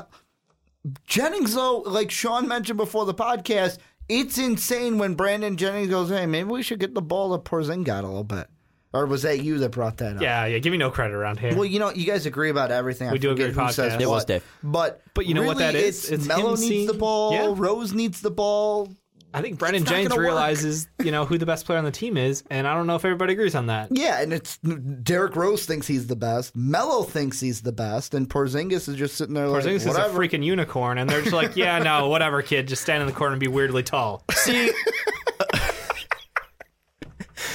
Jennings, though, like Sean mentioned before the podcast, it's insane when Brandon Jennings goes, "Hey, maybe we should get the ball to Porzingis a little bit." Or was that you that brought that up? Yeah, yeah. Give me no credit around here. Well, you know, you guys agree about everything. I We do a forget great who says podcast. It was Dave. But But you know what that is? It's, It's Melo needs seeing- the ball. Yeah. Rose needs the ball. I think Brandon It's not Jennings realizes, you know, who the best player on the team is, and I don't know if everybody agrees on that. Yeah, and it's Derrick Rose thinks he's the best. Melo thinks he's the best, and Porzingis is just sitting there like, Porzingis is a freaking unicorn, and they're just like, yeah, no, whatever, kid, just stand in the corner and be weirdly tall. See,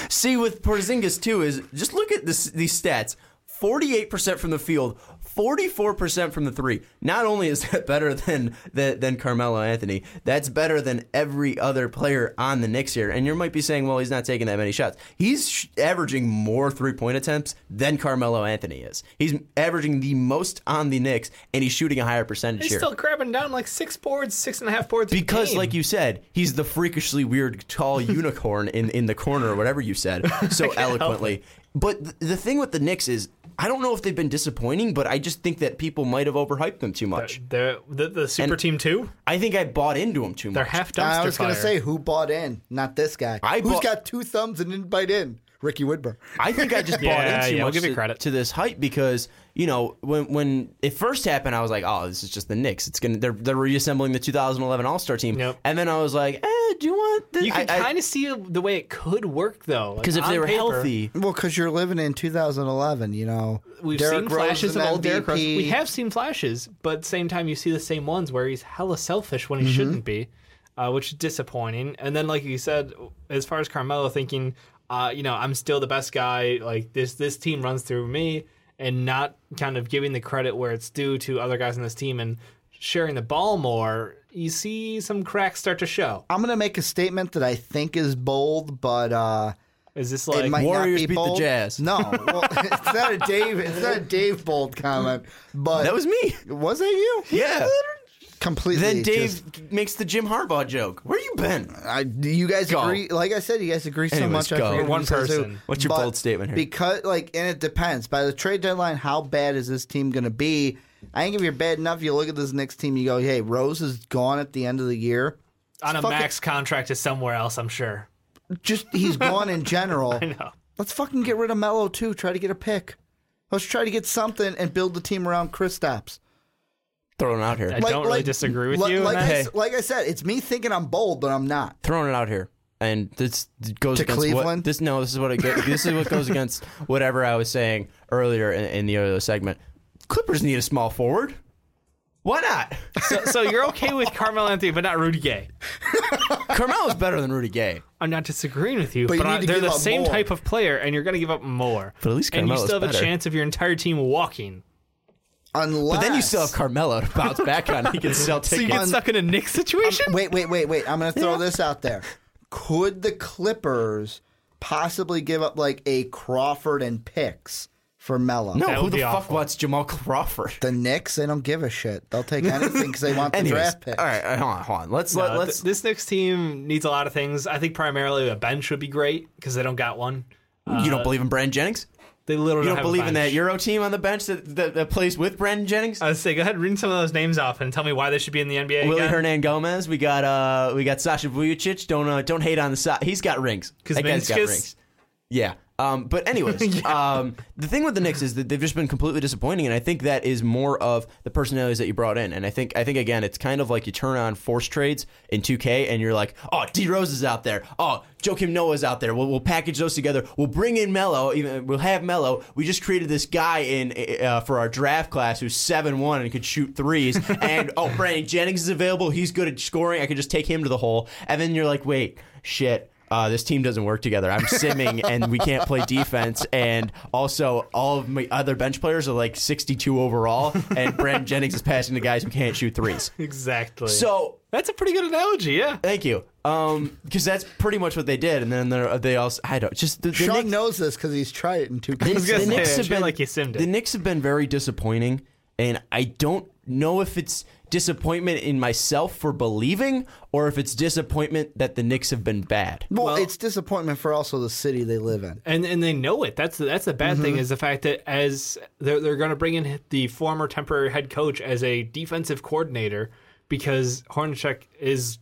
see with Porzingis too is just look at this these stats: forty-eight percent from the field, forty-four percent from the three. Not only is that better than, than than Carmelo Anthony, that's better than every other player on the Knicks here. And you might be saying, well, he's not taking that many shots. He's averaging more three-point attempts than Carmelo Anthony is. He's averaging the most on the Knicks, and he's shooting a higher percentage He's here. still grabbing down like six boards, six and a half boards. a Because, like you said, he's the freakishly weird tall unicorn in, in the corner or whatever you said so eloquently. But the thing with the Knicks is, I don't know if they've been disappointing, but I just think that people might have overhyped them too much. They're, the the super And- team two, I think I bought into them too much. they're half dumpster I was going to say who bought in, not this guy. I Who's bought- got two thumbs and didn't bite in? Ricky Widmer. I think I just bought Yeah, in too yeah, I'll much give you to, credit. to this hype because you know when when it first happened, I was like, oh, this is just the Knicks. It's gonna they're they're reassembling the 2011 All Star team, Yep. and then I was like, eh. Do you want? The, You can kind of see the way it could work though. because if they were healthy, Well, because you're living in 2011, you know. We've Derrick seen Rose flashes is of an old Derrick Rose. MVP. We have seen flashes, but same time, you see the same ones where he's hella selfish when he Mm-hmm. shouldn't be, uh, which is disappointing. And then, like you said, as far as Carmelo thinking, uh, you know, I'm still the best guy. Like this, this team runs through me, and not kind of giving the credit where it's due to other guys on this team and sharing the ball more. You see some cracks start to show. I'm going to make a statement that I think is bold, but uh, Is this like might Warriors not be beat the. Jazz. No, well, it's not a Dave. It's not a Dave bold comment, but that was me. was that you? Yeah. Completely. Then Dave just- makes the Jim Harbaugh joke. Where you been? I, you guys Go. agree? Like I said, you guys agree so Anyways, much. I go. forget who One says who. person. What's your bold statement here? Because, like, and it depends. By the trade deadline, how bad is this team going to be? I think if you're bad enough, you look at this next team, you go, "Hey, Rose is gone at the end of the year. on a fucking- max contract to somewhere else? I'm sure. Just he's gone in general. I know. Let's fucking get rid of Melo too. Try to get a pick. Let's try to get something and build the team around Kristaps. Throwing it out here. I don't really disagree with like, you. Like, on I, like I said, it's me thinking I'm bold, but I'm not. throwing it out here. And this goes To against Cleveland? what this no this is what it go, this is what goes against whatever I was saying earlier in, in the other segment. Clippers need a small forward. Why not? so, so you're okay with Carmelo Anthony, but not Rudy Gay. Carmelo's better than Rudy Gay. I'm not disagreeing with you, But but, you need I- to they're give the up same more. type of player, and you're going to give up more. But at least and you Carmelo's still have better. a chance of your entire team walking. Unless, But then you still have Carmelo to bounce back on. He can sell So you tickets. get stuck in a Knick situation. Wait, wait, wait, wait. I'm going to throw this out there. Could the Clippers possibly give up like a Crawford and picks for Melo? no, who the be fuck awful. wants Jamal Crawford? The Knicks, they don't give a shit. They'll take anything because they want the Anyways, draft pick. all right, all right, hold on, hold on. Let's No, let, th- let's this Knicks team needs a lot of things. I think primarily a bench would be great because they don't got one. you don't uh, believe in Brandon Jennings? They literally You don't believe in that. Euro team on the bench that, that, that plays with Brandon Jennings? I would say, go ahead, read some of those names off and tell me why they should be in the NBA. Willie again. Hernan Gomez. We got uh we got Sasha Vujacic. Don't uh, don't hate on the side. He's got rings. Because got rings. Yeah. Um, but anyways, um, the thing with the Knicks is that they've just been completely disappointing, and I think that is more of the personalities that you brought in. And I think I think again, it's kind of like you turn on force trades in 2K, and you're like, oh, D Rose is out there. Oh, Joakim Noah's out there. We'll, we'll package those together. We'll bring in Melo. Even we'll have Melo. We just created this guy in uh, for our draft class who's seven one and could shoot threes. and oh, Brandon Jennings is available. He's good at scoring. I could just take him to the hole. And then you're like, wait, shit uh, this team doesn't work together. I'm simming and we can't play defense. And also, all of my other bench players are like 62 overall, and Brandon Jennings is passing to guys who can't shoot threes. Exactly. So, that's a pretty good analogy. Yeah. thank you. Um, because that's pretty much what they did. And then they're, also, I don't, just the, the Sean Knicks, knows this because he's tried it in two the, games. was the say, Knicks have been like you simmed it. the Knicks have been very disappointing, and I don't know if it's disappointment in myself for believing or if it's disappointment that the Knicks have been bad. Well, Well- it's disappointment for also the city they live in. and and they know it. That's the, that's the bad Mm-hmm. thing is the fact that as they're they're going to bring in the former temporary head coach as a defensive coordinator because Hornacek is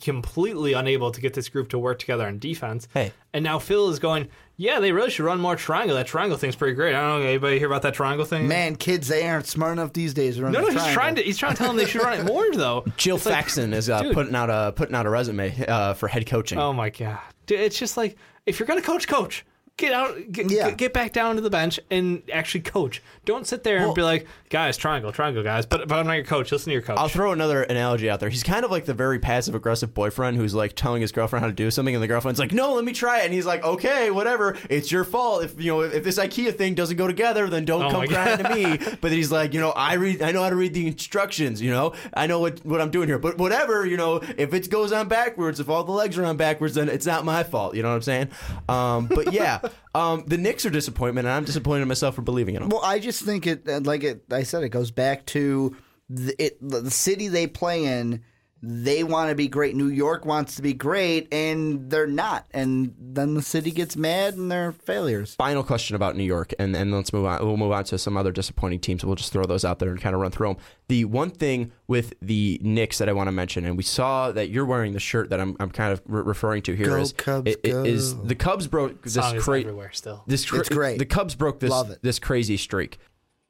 completely unable to get this group to work together on defense. Hey. and now Phil is going. Yeah, they really should run more triangle. That triangle thing's pretty great. I don't know. Anybody hear about that triangle thing? Man, kids, they aren't smart enough these days to run no, the no, he's trying to he's trying to tell them they should run it more though. Phil Jackson is uh, putting out a putting out a resume uh, for head coaching. Oh my god, Dude, it's just like if you're gonna coach, coach. Get out, get, Yeah. get, back down to the bench and actually coach. Don't sit there and be like, guys, triangle, triangle, guys. But but I'm not your coach. Listen to your coach. I'll throw another analogy out there. He's kind of like the very passive aggressive boyfriend who's like telling his girlfriend how to do something, and the girlfriend's like, "No, let me try it." And he's like, "Okay, whatever. It's your fault. If you know if, this IKEA thing doesn't go together, then don't Oh come crying to me." But he's like, "You know, I read. I know how to read the instructions. You know, I know what what I'm doing here. But whatever. You know, if it goes on backwards, if all the legs are on backwards, then it's not my fault. You know what I'm saying? Um, but yeah, um, the Knicks are disappointment, and I'm disappointed in myself for believing in them. Well, I just think it, uh, like it, I said, it goes back to the, it, the city they play in. They want to be great. New York wants to be great, and they're not. And then the city gets mad, and they're failures. final question about New York, and and let's move on. We'll move on to some other disappointing teams. We'll just throw those out there and kind of run through them. The one thing with the Knicks that I want to mention, and we saw that you're wearing the shirt that I'm, I'm kind of re- referring to here Go is Cubs, i- i- is the Cubs broke this crazy still. this cra- It's great. The Cubs broke this Love it. this crazy streak.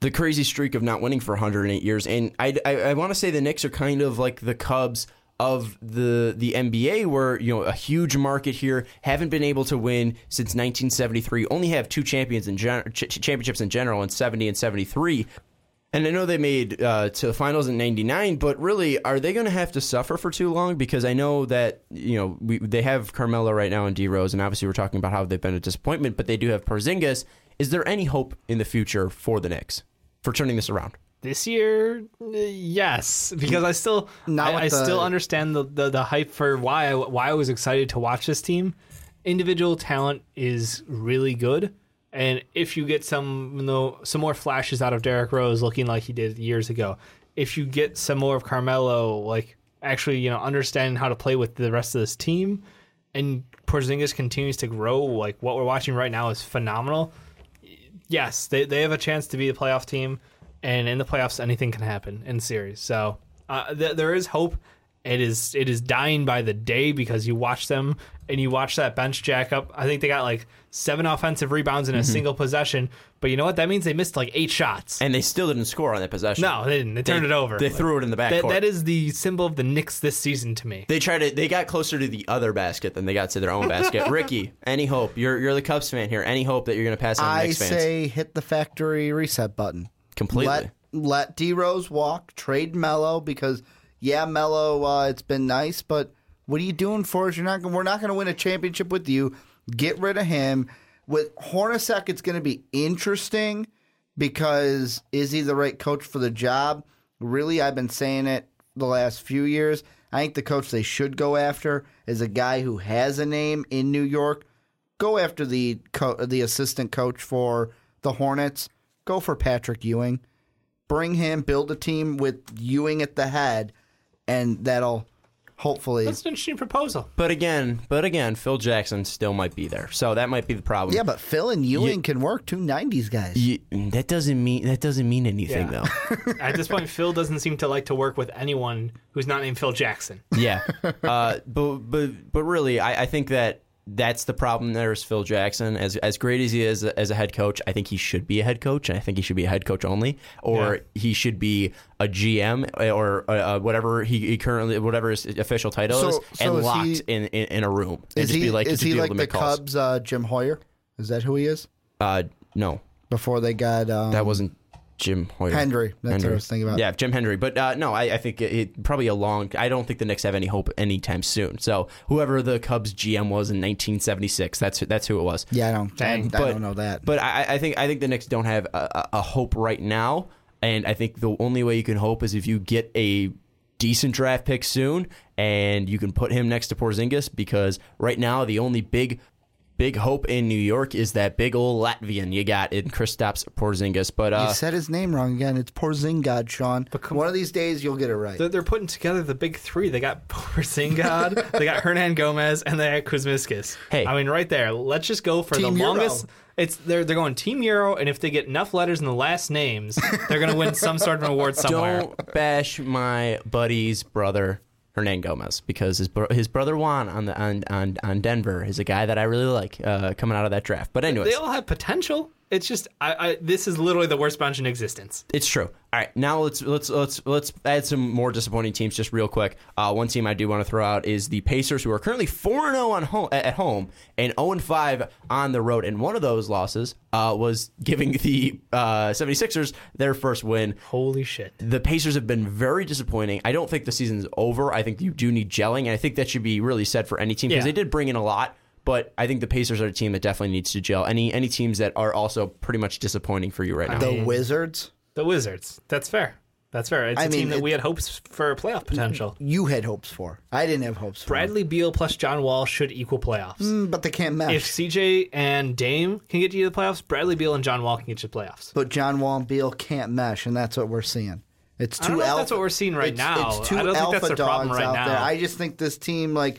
The crazy streak of not winning for 108 years, and I, I, I want to say the Knicks are kind of like the Cubs of the the NBA, where you know a huge market here, haven't been able to win since 1973. Only have two champions in gen- ch- championships in general in 70 and 73. And I know they made uh, to the finals in '99, but really, are they going to have to suffer for too long? Because I know that you know we, they have Carmelo right now and D Rose, and obviously we're talking about how they've been a disappointment, but they do have Porzingis. Is there any hope in the future for the Knicks for turning this around? This year, uh, yes, because I still Not I, I the- still understand the, the the hype for why I, why I was excited to watch this team. Individual talent is really good, and if you get some you know, some more flashes out of Derrick Rose looking like he did years ago, if you get some more of Carmelo like actually you know understanding how to play with the rest of this team, and Porzingis continues to grow, like what we're watching right now is phenomenal yes, they, they have a chance to be a playoff team, and in the playoffs, anything can happen in series. So uh, th- there is hope. It is it is dying by the day because you watch them and you watch that bench jack up. I think they got like seven offensive rebounds in a single possession, but you know what? That means they missed like eight shots. And they still didn't score on that possession. no, they didn't. They turned it over. They threw it in the back That, that is the symbol of the Knicks this season to me. They tried to. They got closer to the other basket than they got to their own basket. Ricky, any hope? You're you're the Cubs fan here. Any hope that you're going to pass on the I Knicks fans? say hit the factory reset button. Completely. Let let D Rose walk. Trade Melo because yeah, Melo. Uh, it's been nice, but what are you doing for us? You're not. We're not going to win a championship with you. Get rid of him. With Hornacek, it's going to be interesting because is he the right coach for the job? Really, I've been saying it the last few years. I think the coach they should go after is a guy who has a name in New York. Go after the co- the assistant coach for the Hornets. Go for Patrick Ewing. Bring him, build a team with Ewing at the head, and that'll hopefully. That's an interesting proposal. But again, but again, Phil Jackson still might be there, so that might be the problem. yeah, but Phil and Ewing can work. Two '90s guys. You- that doesn't mean that doesn't mean anything Yeah. though. At this point, Phil doesn't seem to like to work with anyone who's not named Phil Jackson. yeah, uh, but but but really, I, I think that that's the problem. There is Phil Jackson, as as great as he is as a head coach. I think he should be a head coach, and I think he should be a head coach only, or he should be a GM or uh, whatever he, he currently whatever his official title So- is, so and is locked he- in, in in a room Is just he be like is he like the. Cubs uh, Jim Hoyer? Is that who he is? Uh, no, Before they got um, that wasn't Jim Hoyer. Hendry. That's what I was thinking about. Yeah, Jim Hendry. But uh, no, I, I think it, it probably a long. I don't think the Knicks have any hope anytime soon. So whoever the Cubs GM was in 1976, that's that's who it was. Yeah, I don't. I, Dang. I don't know that. But I, I think I think the Knicks don't have a a hope right now, and I think the only way you can hope is if you get a decent draft pick soon, and you can put him next to Porzingis because right now the only big. Big hope in New York is that big old Latvian you got in Kristaps Porzingis, but uh, you said his name wrong again. It's Porzingod, Sean. One of these days you'll get it right. They're, they're putting together the big three. They got Porzingod, they got Hernangómez, and they got Kuzminskas. Hey. I mean, right there. Let's just go for Team the Euro. longest. It's they're they're going Team Euro, and if they get enough letters in the last names, they're going to win some sort of an award somewhere. Don't bash my buddy's brother Hernangómez because his bro- his brother Juan on the on, on on Denver is a guy that I really like uh, coming out of that draft. But anyways, They all have potential. It's just I, I this is literally the worst bunch in existence. It's true. All right, now let's let's let's let's add some more disappointing teams just real quick. Uh, one team I do want to throw out is the Pacers, who are currently four and zero on home at home and zero and five on the road. And one of those losses uh, was giving the uh, 76ers their first win. Holy shit! The Pacers have been very disappointing. I don't think the season's over. I think you do need gelling, and I think that should be really said for any team because Yeah. they did bring in a lot. But I think the Pacers are a team that definitely needs to gel. Any any teams that are also pretty much disappointing for you right now. the Wizards. The Wizards. That's fair. That's fair. It's a I mean, team that it- we had hopes for playoff potential. You had hopes for. I didn't have hopes for. Bradley Beal plus John Wall should equal playoffs. Mm, but they can't mesh. If CJ and Dame can get you to the playoffs, Bradley Beal and John Wall can get you to the playoffs. but John Wall and Beal can't mesh, and that's what we're seeing. It's two I don't know if alpha. that's what we're seeing right it's, now. It's two I don't think alpha that's the problem dogs right out now. there. I just think this team, like,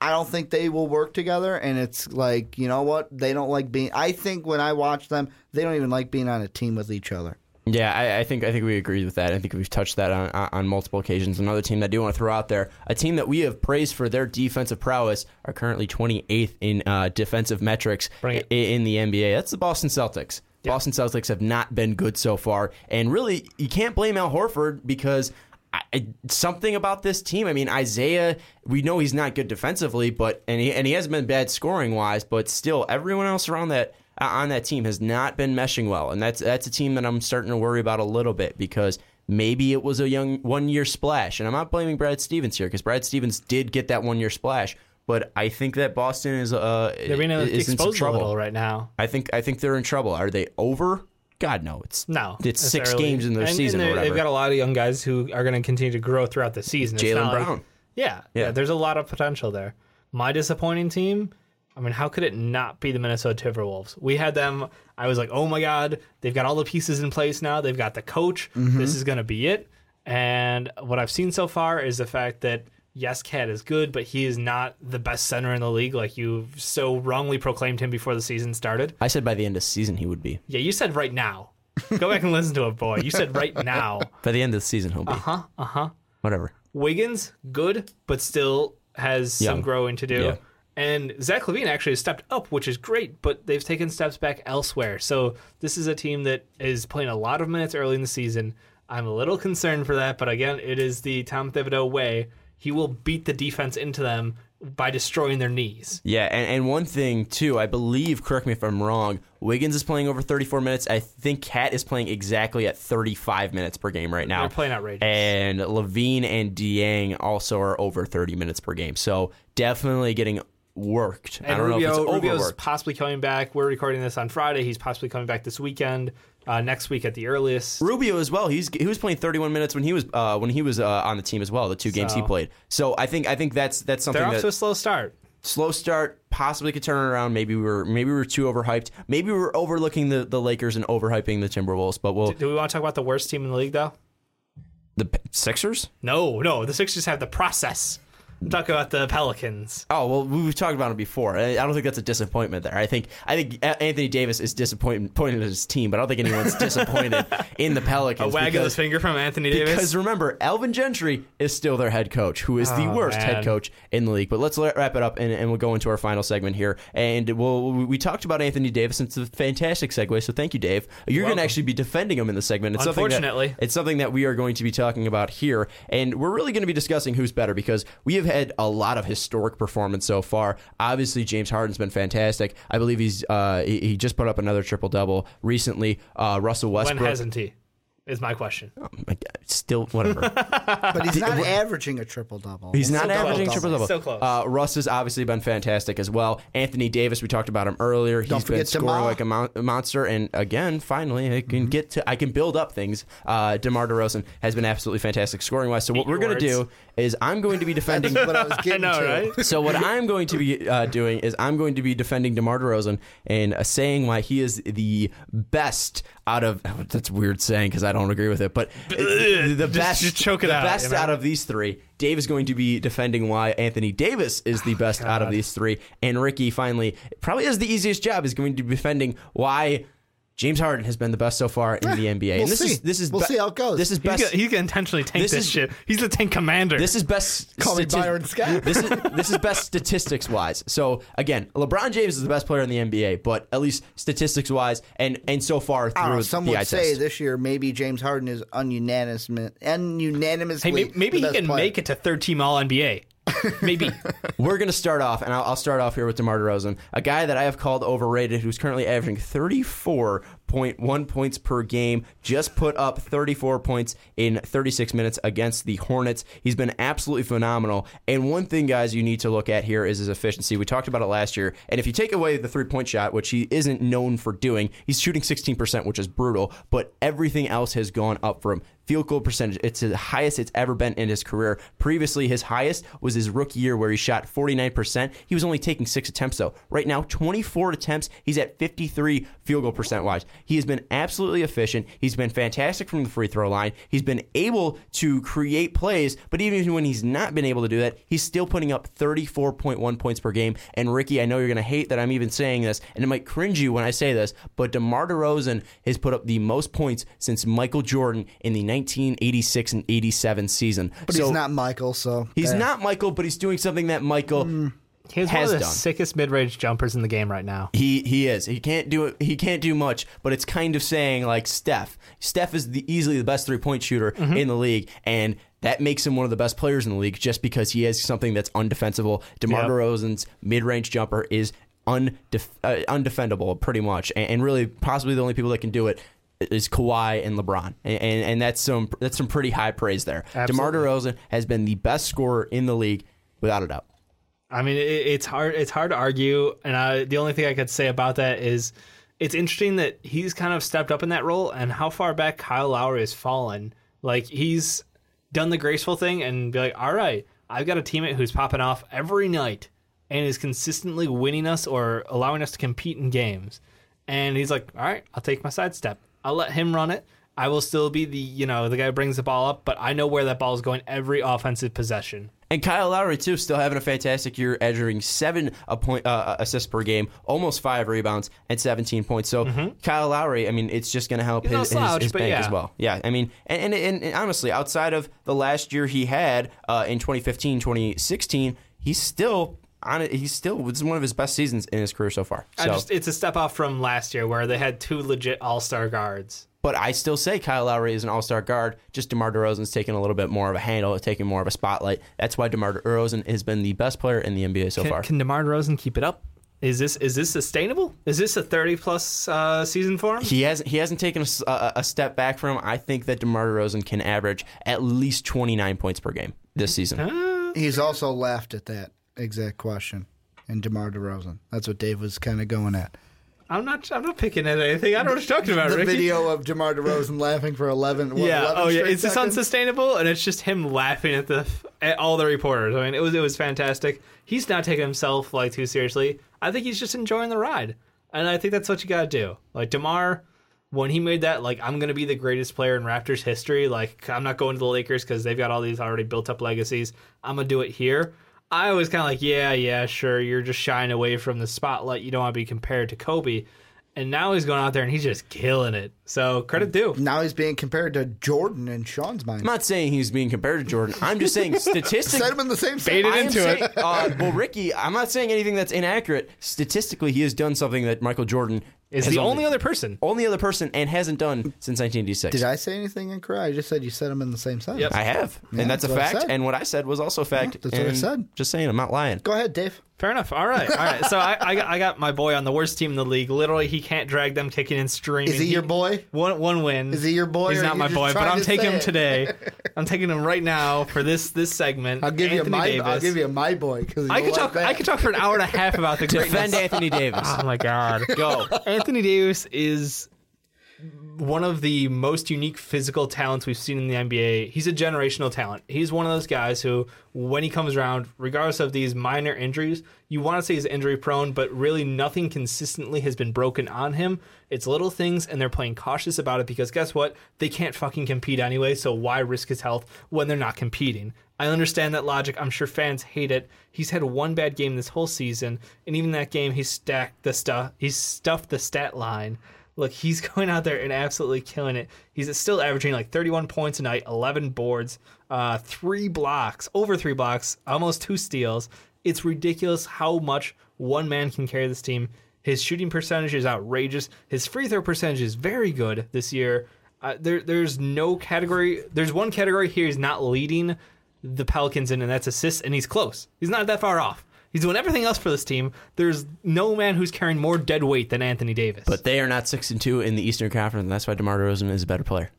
I don't think they will work together, and it's like, you know what? They don't like being. I think when I watch them, they don't even like being on a team with each other. Yeah, I, I think I think we agree with that. I think we've touched that on, on on multiple occasions. Another team that I do want to throw out there, a team that we have praised for their defensive prowess, are currently 28th in uh, defensive metrics Bring i- it. in the NBA. That's the Boston Celtics. Boston Celtics have not been good so far, and really, you can't blame Al Horford because I, something about this team. I mean, Isaiah, we know he's not good defensively, but and he and he hasn't been bad scoring wise, but still, everyone else around that uh, on that team has not been meshing well, and that's that's a team that I'm starting to worry about a little bit because. Maybe it was a young one year splash. And I'm not blaming Brad Stevens here because Brad Stevens did get that one year splash. But I think that Boston is uh They're being is in some trouble. right now. I think I think they're in trouble. Are they over? God no. It's No, It's six games in their And- season and or they're- whatever. They've got a lot of young guys who are going to continue to grow throughout the season. Jaylen not like- Brown. yeah, Yeah. yeah, There's a lot of potential there. My disappointing team. I mean, how could it not be the Minnesota Timberwolves? We had them. I was like, oh my god, they've got all the pieces in place now. They've got the coach. Mm-hmm. This is going to be it. And what I've seen so far is the fact that yes, Cat is good, but he is not the best center in the league, like you so wrongly proclaimed him before the season started. I said by the end of the season he would be. Yeah, you said right now. Go back and listen to it, boy. You said right now. By the end of the season he'll be. Uh huh. Uh huh. Whatever. Wiggins, good, but still has some growing to do. Yeah. And Zach LaVine actually has stepped up, which is great, but they've taken steps back elsewhere. So this is a team that is playing a lot of minutes early in the season. I'm a little concerned for that, but again, it is the Tom Thibodeau way. He will beat the defense into them by destroying their knees. Yeah, and, and one thing too, I believe, correct me if I'm wrong, Wiggins is playing over 34 minutes. I think Cat is playing exactly at 35 minutes per game right now. They're playing outrageous. And LaVine and Dieng also are over 30 minutes per game. So definitely getting worked. I don't Rubio, know if it's Rubio's overworked. possibly coming back. We're recording this on Friday. He's possibly coming back this weekend, uh, next week at the earliest. Rubio as well. He's he was playing 31 minutes when he was uh, when he was uh, on the team as well. The two games he played. So I think I think that's that's something They're off that to a slow start. slow start possibly could turn it around. Maybe we were maybe we were too overhyped. Maybe we were overlooking the, the Lakers and overhyping the Timberwolves. But we'll Do we want to talk about the worst team in the league, though? the P- Sixers. No, no. The Sixers have the process. I'm talking about the Pelicans. Oh well, we've talked about it before. I don't think that's a disappointment there. I think I think Anthony Davis is disappointed in his team, but I don't think anyone's disappointed in the Pelicans. A wag of the finger from Anthony Davis. Because remember, Alvin Gentry is still their head coach, who is the Oh, worst head coach in the league. But let's wrap it up, and, and we'll go into our final segment here. And we'll, we talked about Anthony Davis, and it's a fantastic segue. So thank you, Dave. You're going to actually be defending him in the segment. It's something that- Unfortunately. it's something that we are going to be talking about here, and we're really going to be discussing who's better because we have had a lot of historic performance so far. Obviously, James Harden's been fantastic. I believe he's uh, he, he just put up another triple double recently. Uh, Russell when Westbrook. hasn't he? Is my question. Oh my God, Still, whatever. But he's not averaging a triple double. He's not Still averaging close. triple double. Still close. Uh, Russ has obviously been fantastic as well. Anthony Davis, we talked about him earlier. He's Don't been scoring DeMar. like a, mon- a monster, and again, finally, I Mm-hmm. can get to, I can build up things. Uh, Demar Derozan has been absolutely fantastic scoring wise. So what Eat we're going to do is I'm going to be defending. What I was getting know, to. right? so what I'm going to be uh, doing is I'm going to be defending DeMar DeRozan and uh, saying why he is the best out of that's weird saying because I don't agree with it, but the Just- best, just choke it the out, best you know? out of these three. Dave is going to be defending why Anthony Davis is the best out of these three, and Ricky finally probably is the easiest job is going to be defending why. James Harden has been the best so far in the NBA, we'll and this see. is this is We'll see how it goes. This is He's best. gonna, he's gonna intentionally tank This this, is- shit. He's the tank commander. This is best. Call me Byron Scott. This is this is best statistics wise. So again, LeBron James is the best player in the NBA, but at least statistics wise, and and so far I don't know. through Some the would eye say test. this year maybe James Harden is ununanimous, ununanimously. hey, maybe, maybe the he best can player. make it to third team All NBA. Maybe. We're going to start off, and I'll, I'll start off here with DeMar DeRozan, a guy that I have called overrated, who's currently averaging 34.1 points per game, just put up 34 points in 36 minutes against the Hornets. He's been absolutely phenomenal. And one thing, guys, you need to look at here is his efficiency. We talked about it last year, and if you take away the three point shot, which he isn't known for doing, he's shooting 16%, which is brutal, but everything else has gone up for him field goal percentage. It's the highest it's ever been in his career. Previously, his highest was his rookie year where he shot 49%. He was only taking six attempts, though. Right now, 24 attempts. He's at 53 field goal percent wise. He has been absolutely efficient. He's been fantastic from the free throw line. He's been able to create plays, but even when he's not been able to do that, he's still putting up 34.1 points per game. And Ricky, I know you're going to hate that I'm even saying this, and it might cringe you when I say this, but DeMar DeRozan has put up the most points since Michael Jordan in the 1986 and 87 season. But so he's not Michael, so He's eh. not Michael, but he's doing something that Michael He's one has of the done. sickest mid range jumpers in the game right now. He he is. He can't do it. He can't do much, but it's kind of saying like Steph. Steph is the easily the best three point shooter Mm-hmm. in the league, and that makes him one of the best players in the league just because he has something that's undefensible. DeMar Yep. DeRozan's mid-range jumper is undef- uh, undefendable pretty much, and, and really possibly the only people that can do it is Kawhi and LeBron, and, and, and that's some that's some pretty high praise there. DeMar Absolutely. DeRozan has been the best scorer in the league without a doubt. I mean, it, it's hard. It's hard to argue, and I, the only thing I could say about that is, it's interesting that he's kind of stepped up in that role, and how far back Kyle Lowry has fallen. Like he's done the graceful thing and be like, all right, I've got a teammate who's popping off every night and is consistently winning us or allowing us to compete in games. And he's like, all right, I'll take my sidestep. I'll let him run it. I will still be the you know the guy who brings the ball up, but I know where that ball is going every offensive possession. And Kyle Lowry too, still having a fantastic year, averaging seven a point uh, assists per game, almost five rebounds, and 17 points. So Kyle Lowry, I mean, it's just going to help Mm-hmm. He's his, no his, his bank yeah. as well. Yeah, I mean, and, and, and, honestly, outside of the last year he had uh, in 2015, 2016, he's still on it. He's still this is one of his best seasons in his career so far. I So, just, it's a step off from last year where they had two legit All Star guards. But I still say Kyle Lowry is an All Star guard. Just DeMar DeRozan's taking a little bit more of a handle, taking more of a spotlight. That's why DeMar DeRozan has been the best player in the NBA so Can, far. can DeMar DeRozan keep it up? Is this is this sustainable? Is this a thirty plus uh, season for him? He hasn't he hasn't taken a step back from him. I think that DeMar DeRozan can average at least 29 points per game this season. He's also laughed at that exact question. And DeMar DeRozan. That's what Dave was kind of going at. I'm not. I'm not picking at anything. I don't know what you're talking about, the Ricky. video of DeMar DeRozan laughing for 11. What, yeah. 11 Oh yeah. this seconds? unsustainable? And it's just him laughing at the at all the reporters. I mean, it was it was fantastic. He's not taking himself like too seriously. I think he's just enjoying the ride, and I think that's what you got to do. Like Demar, when he made that, like I'm gonna be the greatest player in Raptors history. Like I'm not going to the Lakers because they've got all these already built up legacies. I'm gonna do it here. I was kind of like, yeah, yeah, sure. You're just shying away from the spotlight. You don't want to be compared to Kobe. And now he's going out there and he's just killing it. So credit due. Now he's being compared to Jordan in Sean's mind. I'm not saying he's being compared to Jordan. I'm just saying statistically. Set him in the same Baited I am into saying, it. uh, well, Ricky, I'm not saying anything that's inaccurate. Statistically, he has done something that Michael Jordan Is has the only other person. only other person and hasn't done since 1986. Did I say anything incorrect? I just said you said them in the same sentence. Yep. I have, Yeah, and that's a that's what I fact. said. And what I said was also a fact. that's what I said. Just saying, I'm not lying. Go ahead, Dave. Fair enough. All right. All right. So I, I, got, I got my boy on the worst team in the league. Literally, he can't drag them kicking and streaming. Is he your boy? One one win. Is he your boy, He's not my boy, but I'm taking him it? today. I'm taking him right now for this this segment. I'll give you Anthony my. Davis. I'll give you my boy because I could talk. I could talk for an hour and a half about the Defend. Anthony Davis. Oh my god. Go. Anthony Davis is one of the most unique physical talents we've seen in the NBA. He's a generational talent. He's one of those guys who, when he comes around, regardless of these minor injuries, you want to say he's injury prone, but really nothing consistently has been broken on him. It's little things, and they're playing cautious about it because guess what? They can't fucking compete anyway, so why risk his health when they're not competing? I understand that logic. I'm sure fans hate it. He's had one bad game this whole season, and even that game, he stacked the stuff. He's stuffed the stat line. Look, he's going out there and absolutely killing it. He's still averaging like 31 points a night, 11 boards, uh, three blocks, over three blocks, almost two steals. It's ridiculous how much one man can carry this team. His shooting percentage is outrageous. His free throw percentage is very good this year. Uh, there, there's no category. There's one category here he's not leading the Pelicans in, and that's assists, and he's close. He's not that far off. He's doing everything else for this team. There's no man who's carrying more dead weight than Anthony Davis. But they are not six and two in the Eastern Conference, and that's why DeMar DeRozan is a better player.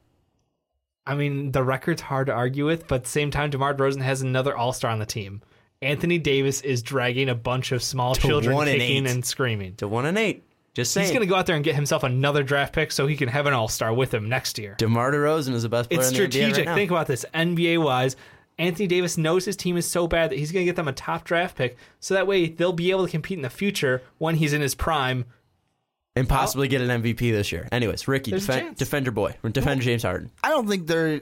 I mean, the record's hard to argue with, but at the same time, DeMar DeRozan has another All Star on the team. Anthony Davis is dragging a bunch of small children and kicking eight. and screaming. To one and eight. Just saying. He's going to go out there and get himself another draft pick so he can have an All Star with him next year. DeMar DeRozan is the best player It's in the NBA strategic. right now. Think about this NBA wise. Anthony Davis knows his team is so bad that he's going to get them a top draft pick, so that way they'll be able to compete in the future when he's in his prime. and possibly get an MVP this year. Anyways, Ricky, There's a defend, chance. defend your boy. defender James Harden. I don't think they're.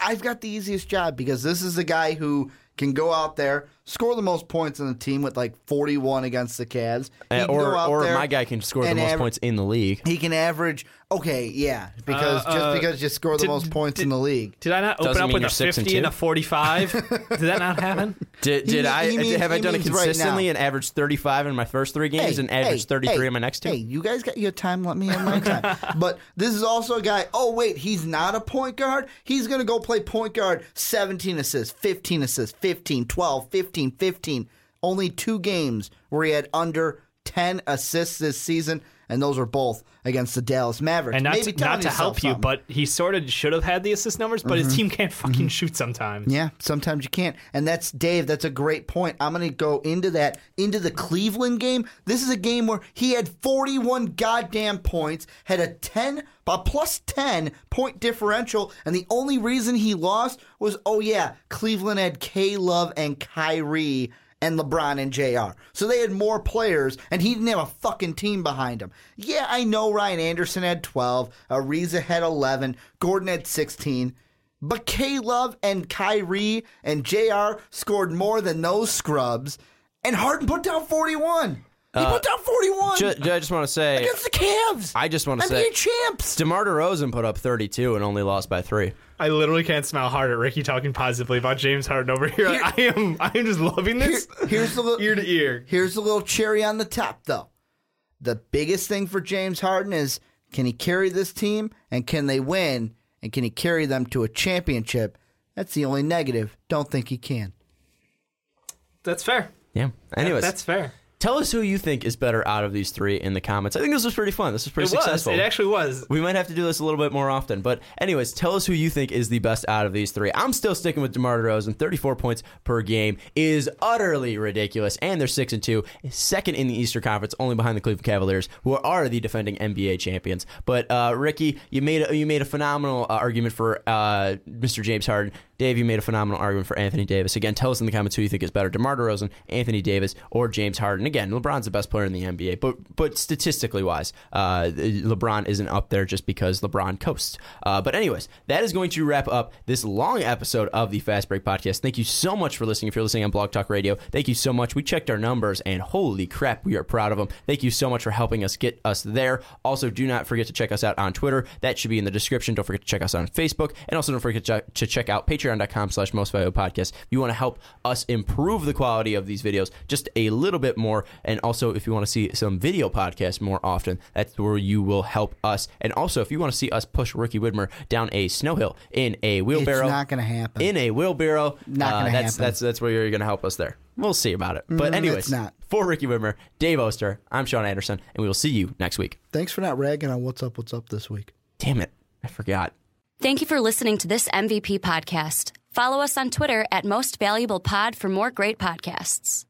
I've got the easiest job because this is a guy who can go out there, score the most points in the team with like 41 against the Cavs. Uh, or or there my guy can score the most aver- points in the league. He can average Okay, yeah, because Uh, just uh, because you score the did- most points in the league. Did I not open Doesn't up mean with a six and 50 and two. a 45? Did that not happen? Did, did mean- I he means- have I done it means right consistently and averaged 35 in my first three games and averaged 33 in my next two? Hey, you guys got your time. Let me have my time. but this is also a guy. Oh wait, he's not a point guard. He's gonna go play point guard. 17 assists, 15 assists, 15, 12, 15, 15. Only two games where he had under 10 assists this season, and those were both against the Dallas Mavericks. And not Maybe to, not to help you, something. but he sort of should have had the assist numbers, but his mm-hmm. team can't fucking mm-hmm. shoot sometimes. Yeah, sometimes you can't. And that's Dave, that's a great point. I'm going to go into that into the Cleveland game. This is a game where he had 41 goddamn points, had a 10 a plus 10 point differential, and the only reason he lost was oh yeah, Cleveland had K Love and Kyrie and LeBron and JR. So they had more players, and he didn't have a fucking team behind him. Yeah, I know Ryan Anderson had 12, Ariza had 11, Gordon had 16. But K Love and Kyrie and JR scored more than those scrubs, and Harden put down 41. He put uh, down 41 Ju- ju- I just want to say, against the Cavs. I just want to say, NBA say, champs. DeMar DeRozan put up 32 and only lost by three. I literally can't smile hard at Ricky talking positively about James Harden over here. I am I am just loving this Here- here's the li- ear to ear. Here's the little cherry on the top, though. The biggest thing for James Harden is can he carry this team and can they win and can he carry them to a championship? That's the only negative. Don't think he can. That's fair. Yeah. Anyways, That's fair. Tell us who you think is better out of these three in the comments. I think this was pretty fun. This was pretty It was. successful. It actually was. We might have to do this a little bit more often. But anyways, tell us who you think is the best out of these three. I'm still sticking with DeMar DeRozan. 34 points per game is utterly ridiculous. And they're 6 and 2, second in the Eastern Conference, only behind the Cleveland Cavaliers, who are the defending NBA champions. But uh, Ricky, you made a, you made a phenomenal uh, argument for uh, Mr. James Harden. Dave, you made a phenomenal argument for Anthony Davis. Again, tell us in the comments who you think is better, DeMar DeRozan, Anthony Davis, or James Harden. Again, LeBron's the best player in the NBA, but but statistically wise, uh, LeBron isn't up there just because LeBron coasts. Uh, but anyways, that is going to wrap up this long episode of the Fast Break Podcast. Thank you so much for listening. If you're listening on Blog Talk Radio, thank you so much. We checked our numbers, and holy crap, we are proud of them. Thank you so much for helping us get us there. Also, do not forget to check us out on Twitter. That should be in the description. Don't forget to check us on Facebook, and also don't forget to check- out out patreon.com slash most valuable podcast. If you want to help us improve the quality of these videos just a little bit more, and also if you want to see some video podcasts more often, that's where you will help us. And also, if you want to see us push Ricky Widmer down a snow hill in a wheelbarrow, It's not going to happen. in a wheelbarrow. Not uh, gonna that's, happen. That's that's where you're going to help us there. We'll see about it. But Mm, anyways, not. for Ricky Widmer, Dave Oster, I'm Sean Anderson, and we will see you next week. Thanks for not ragging on what's up, what's up this week. Damn it, I forgot. Thank you for listening to this MVP podcast. Follow us on Twitter at Most Valuable Pod for more great podcasts.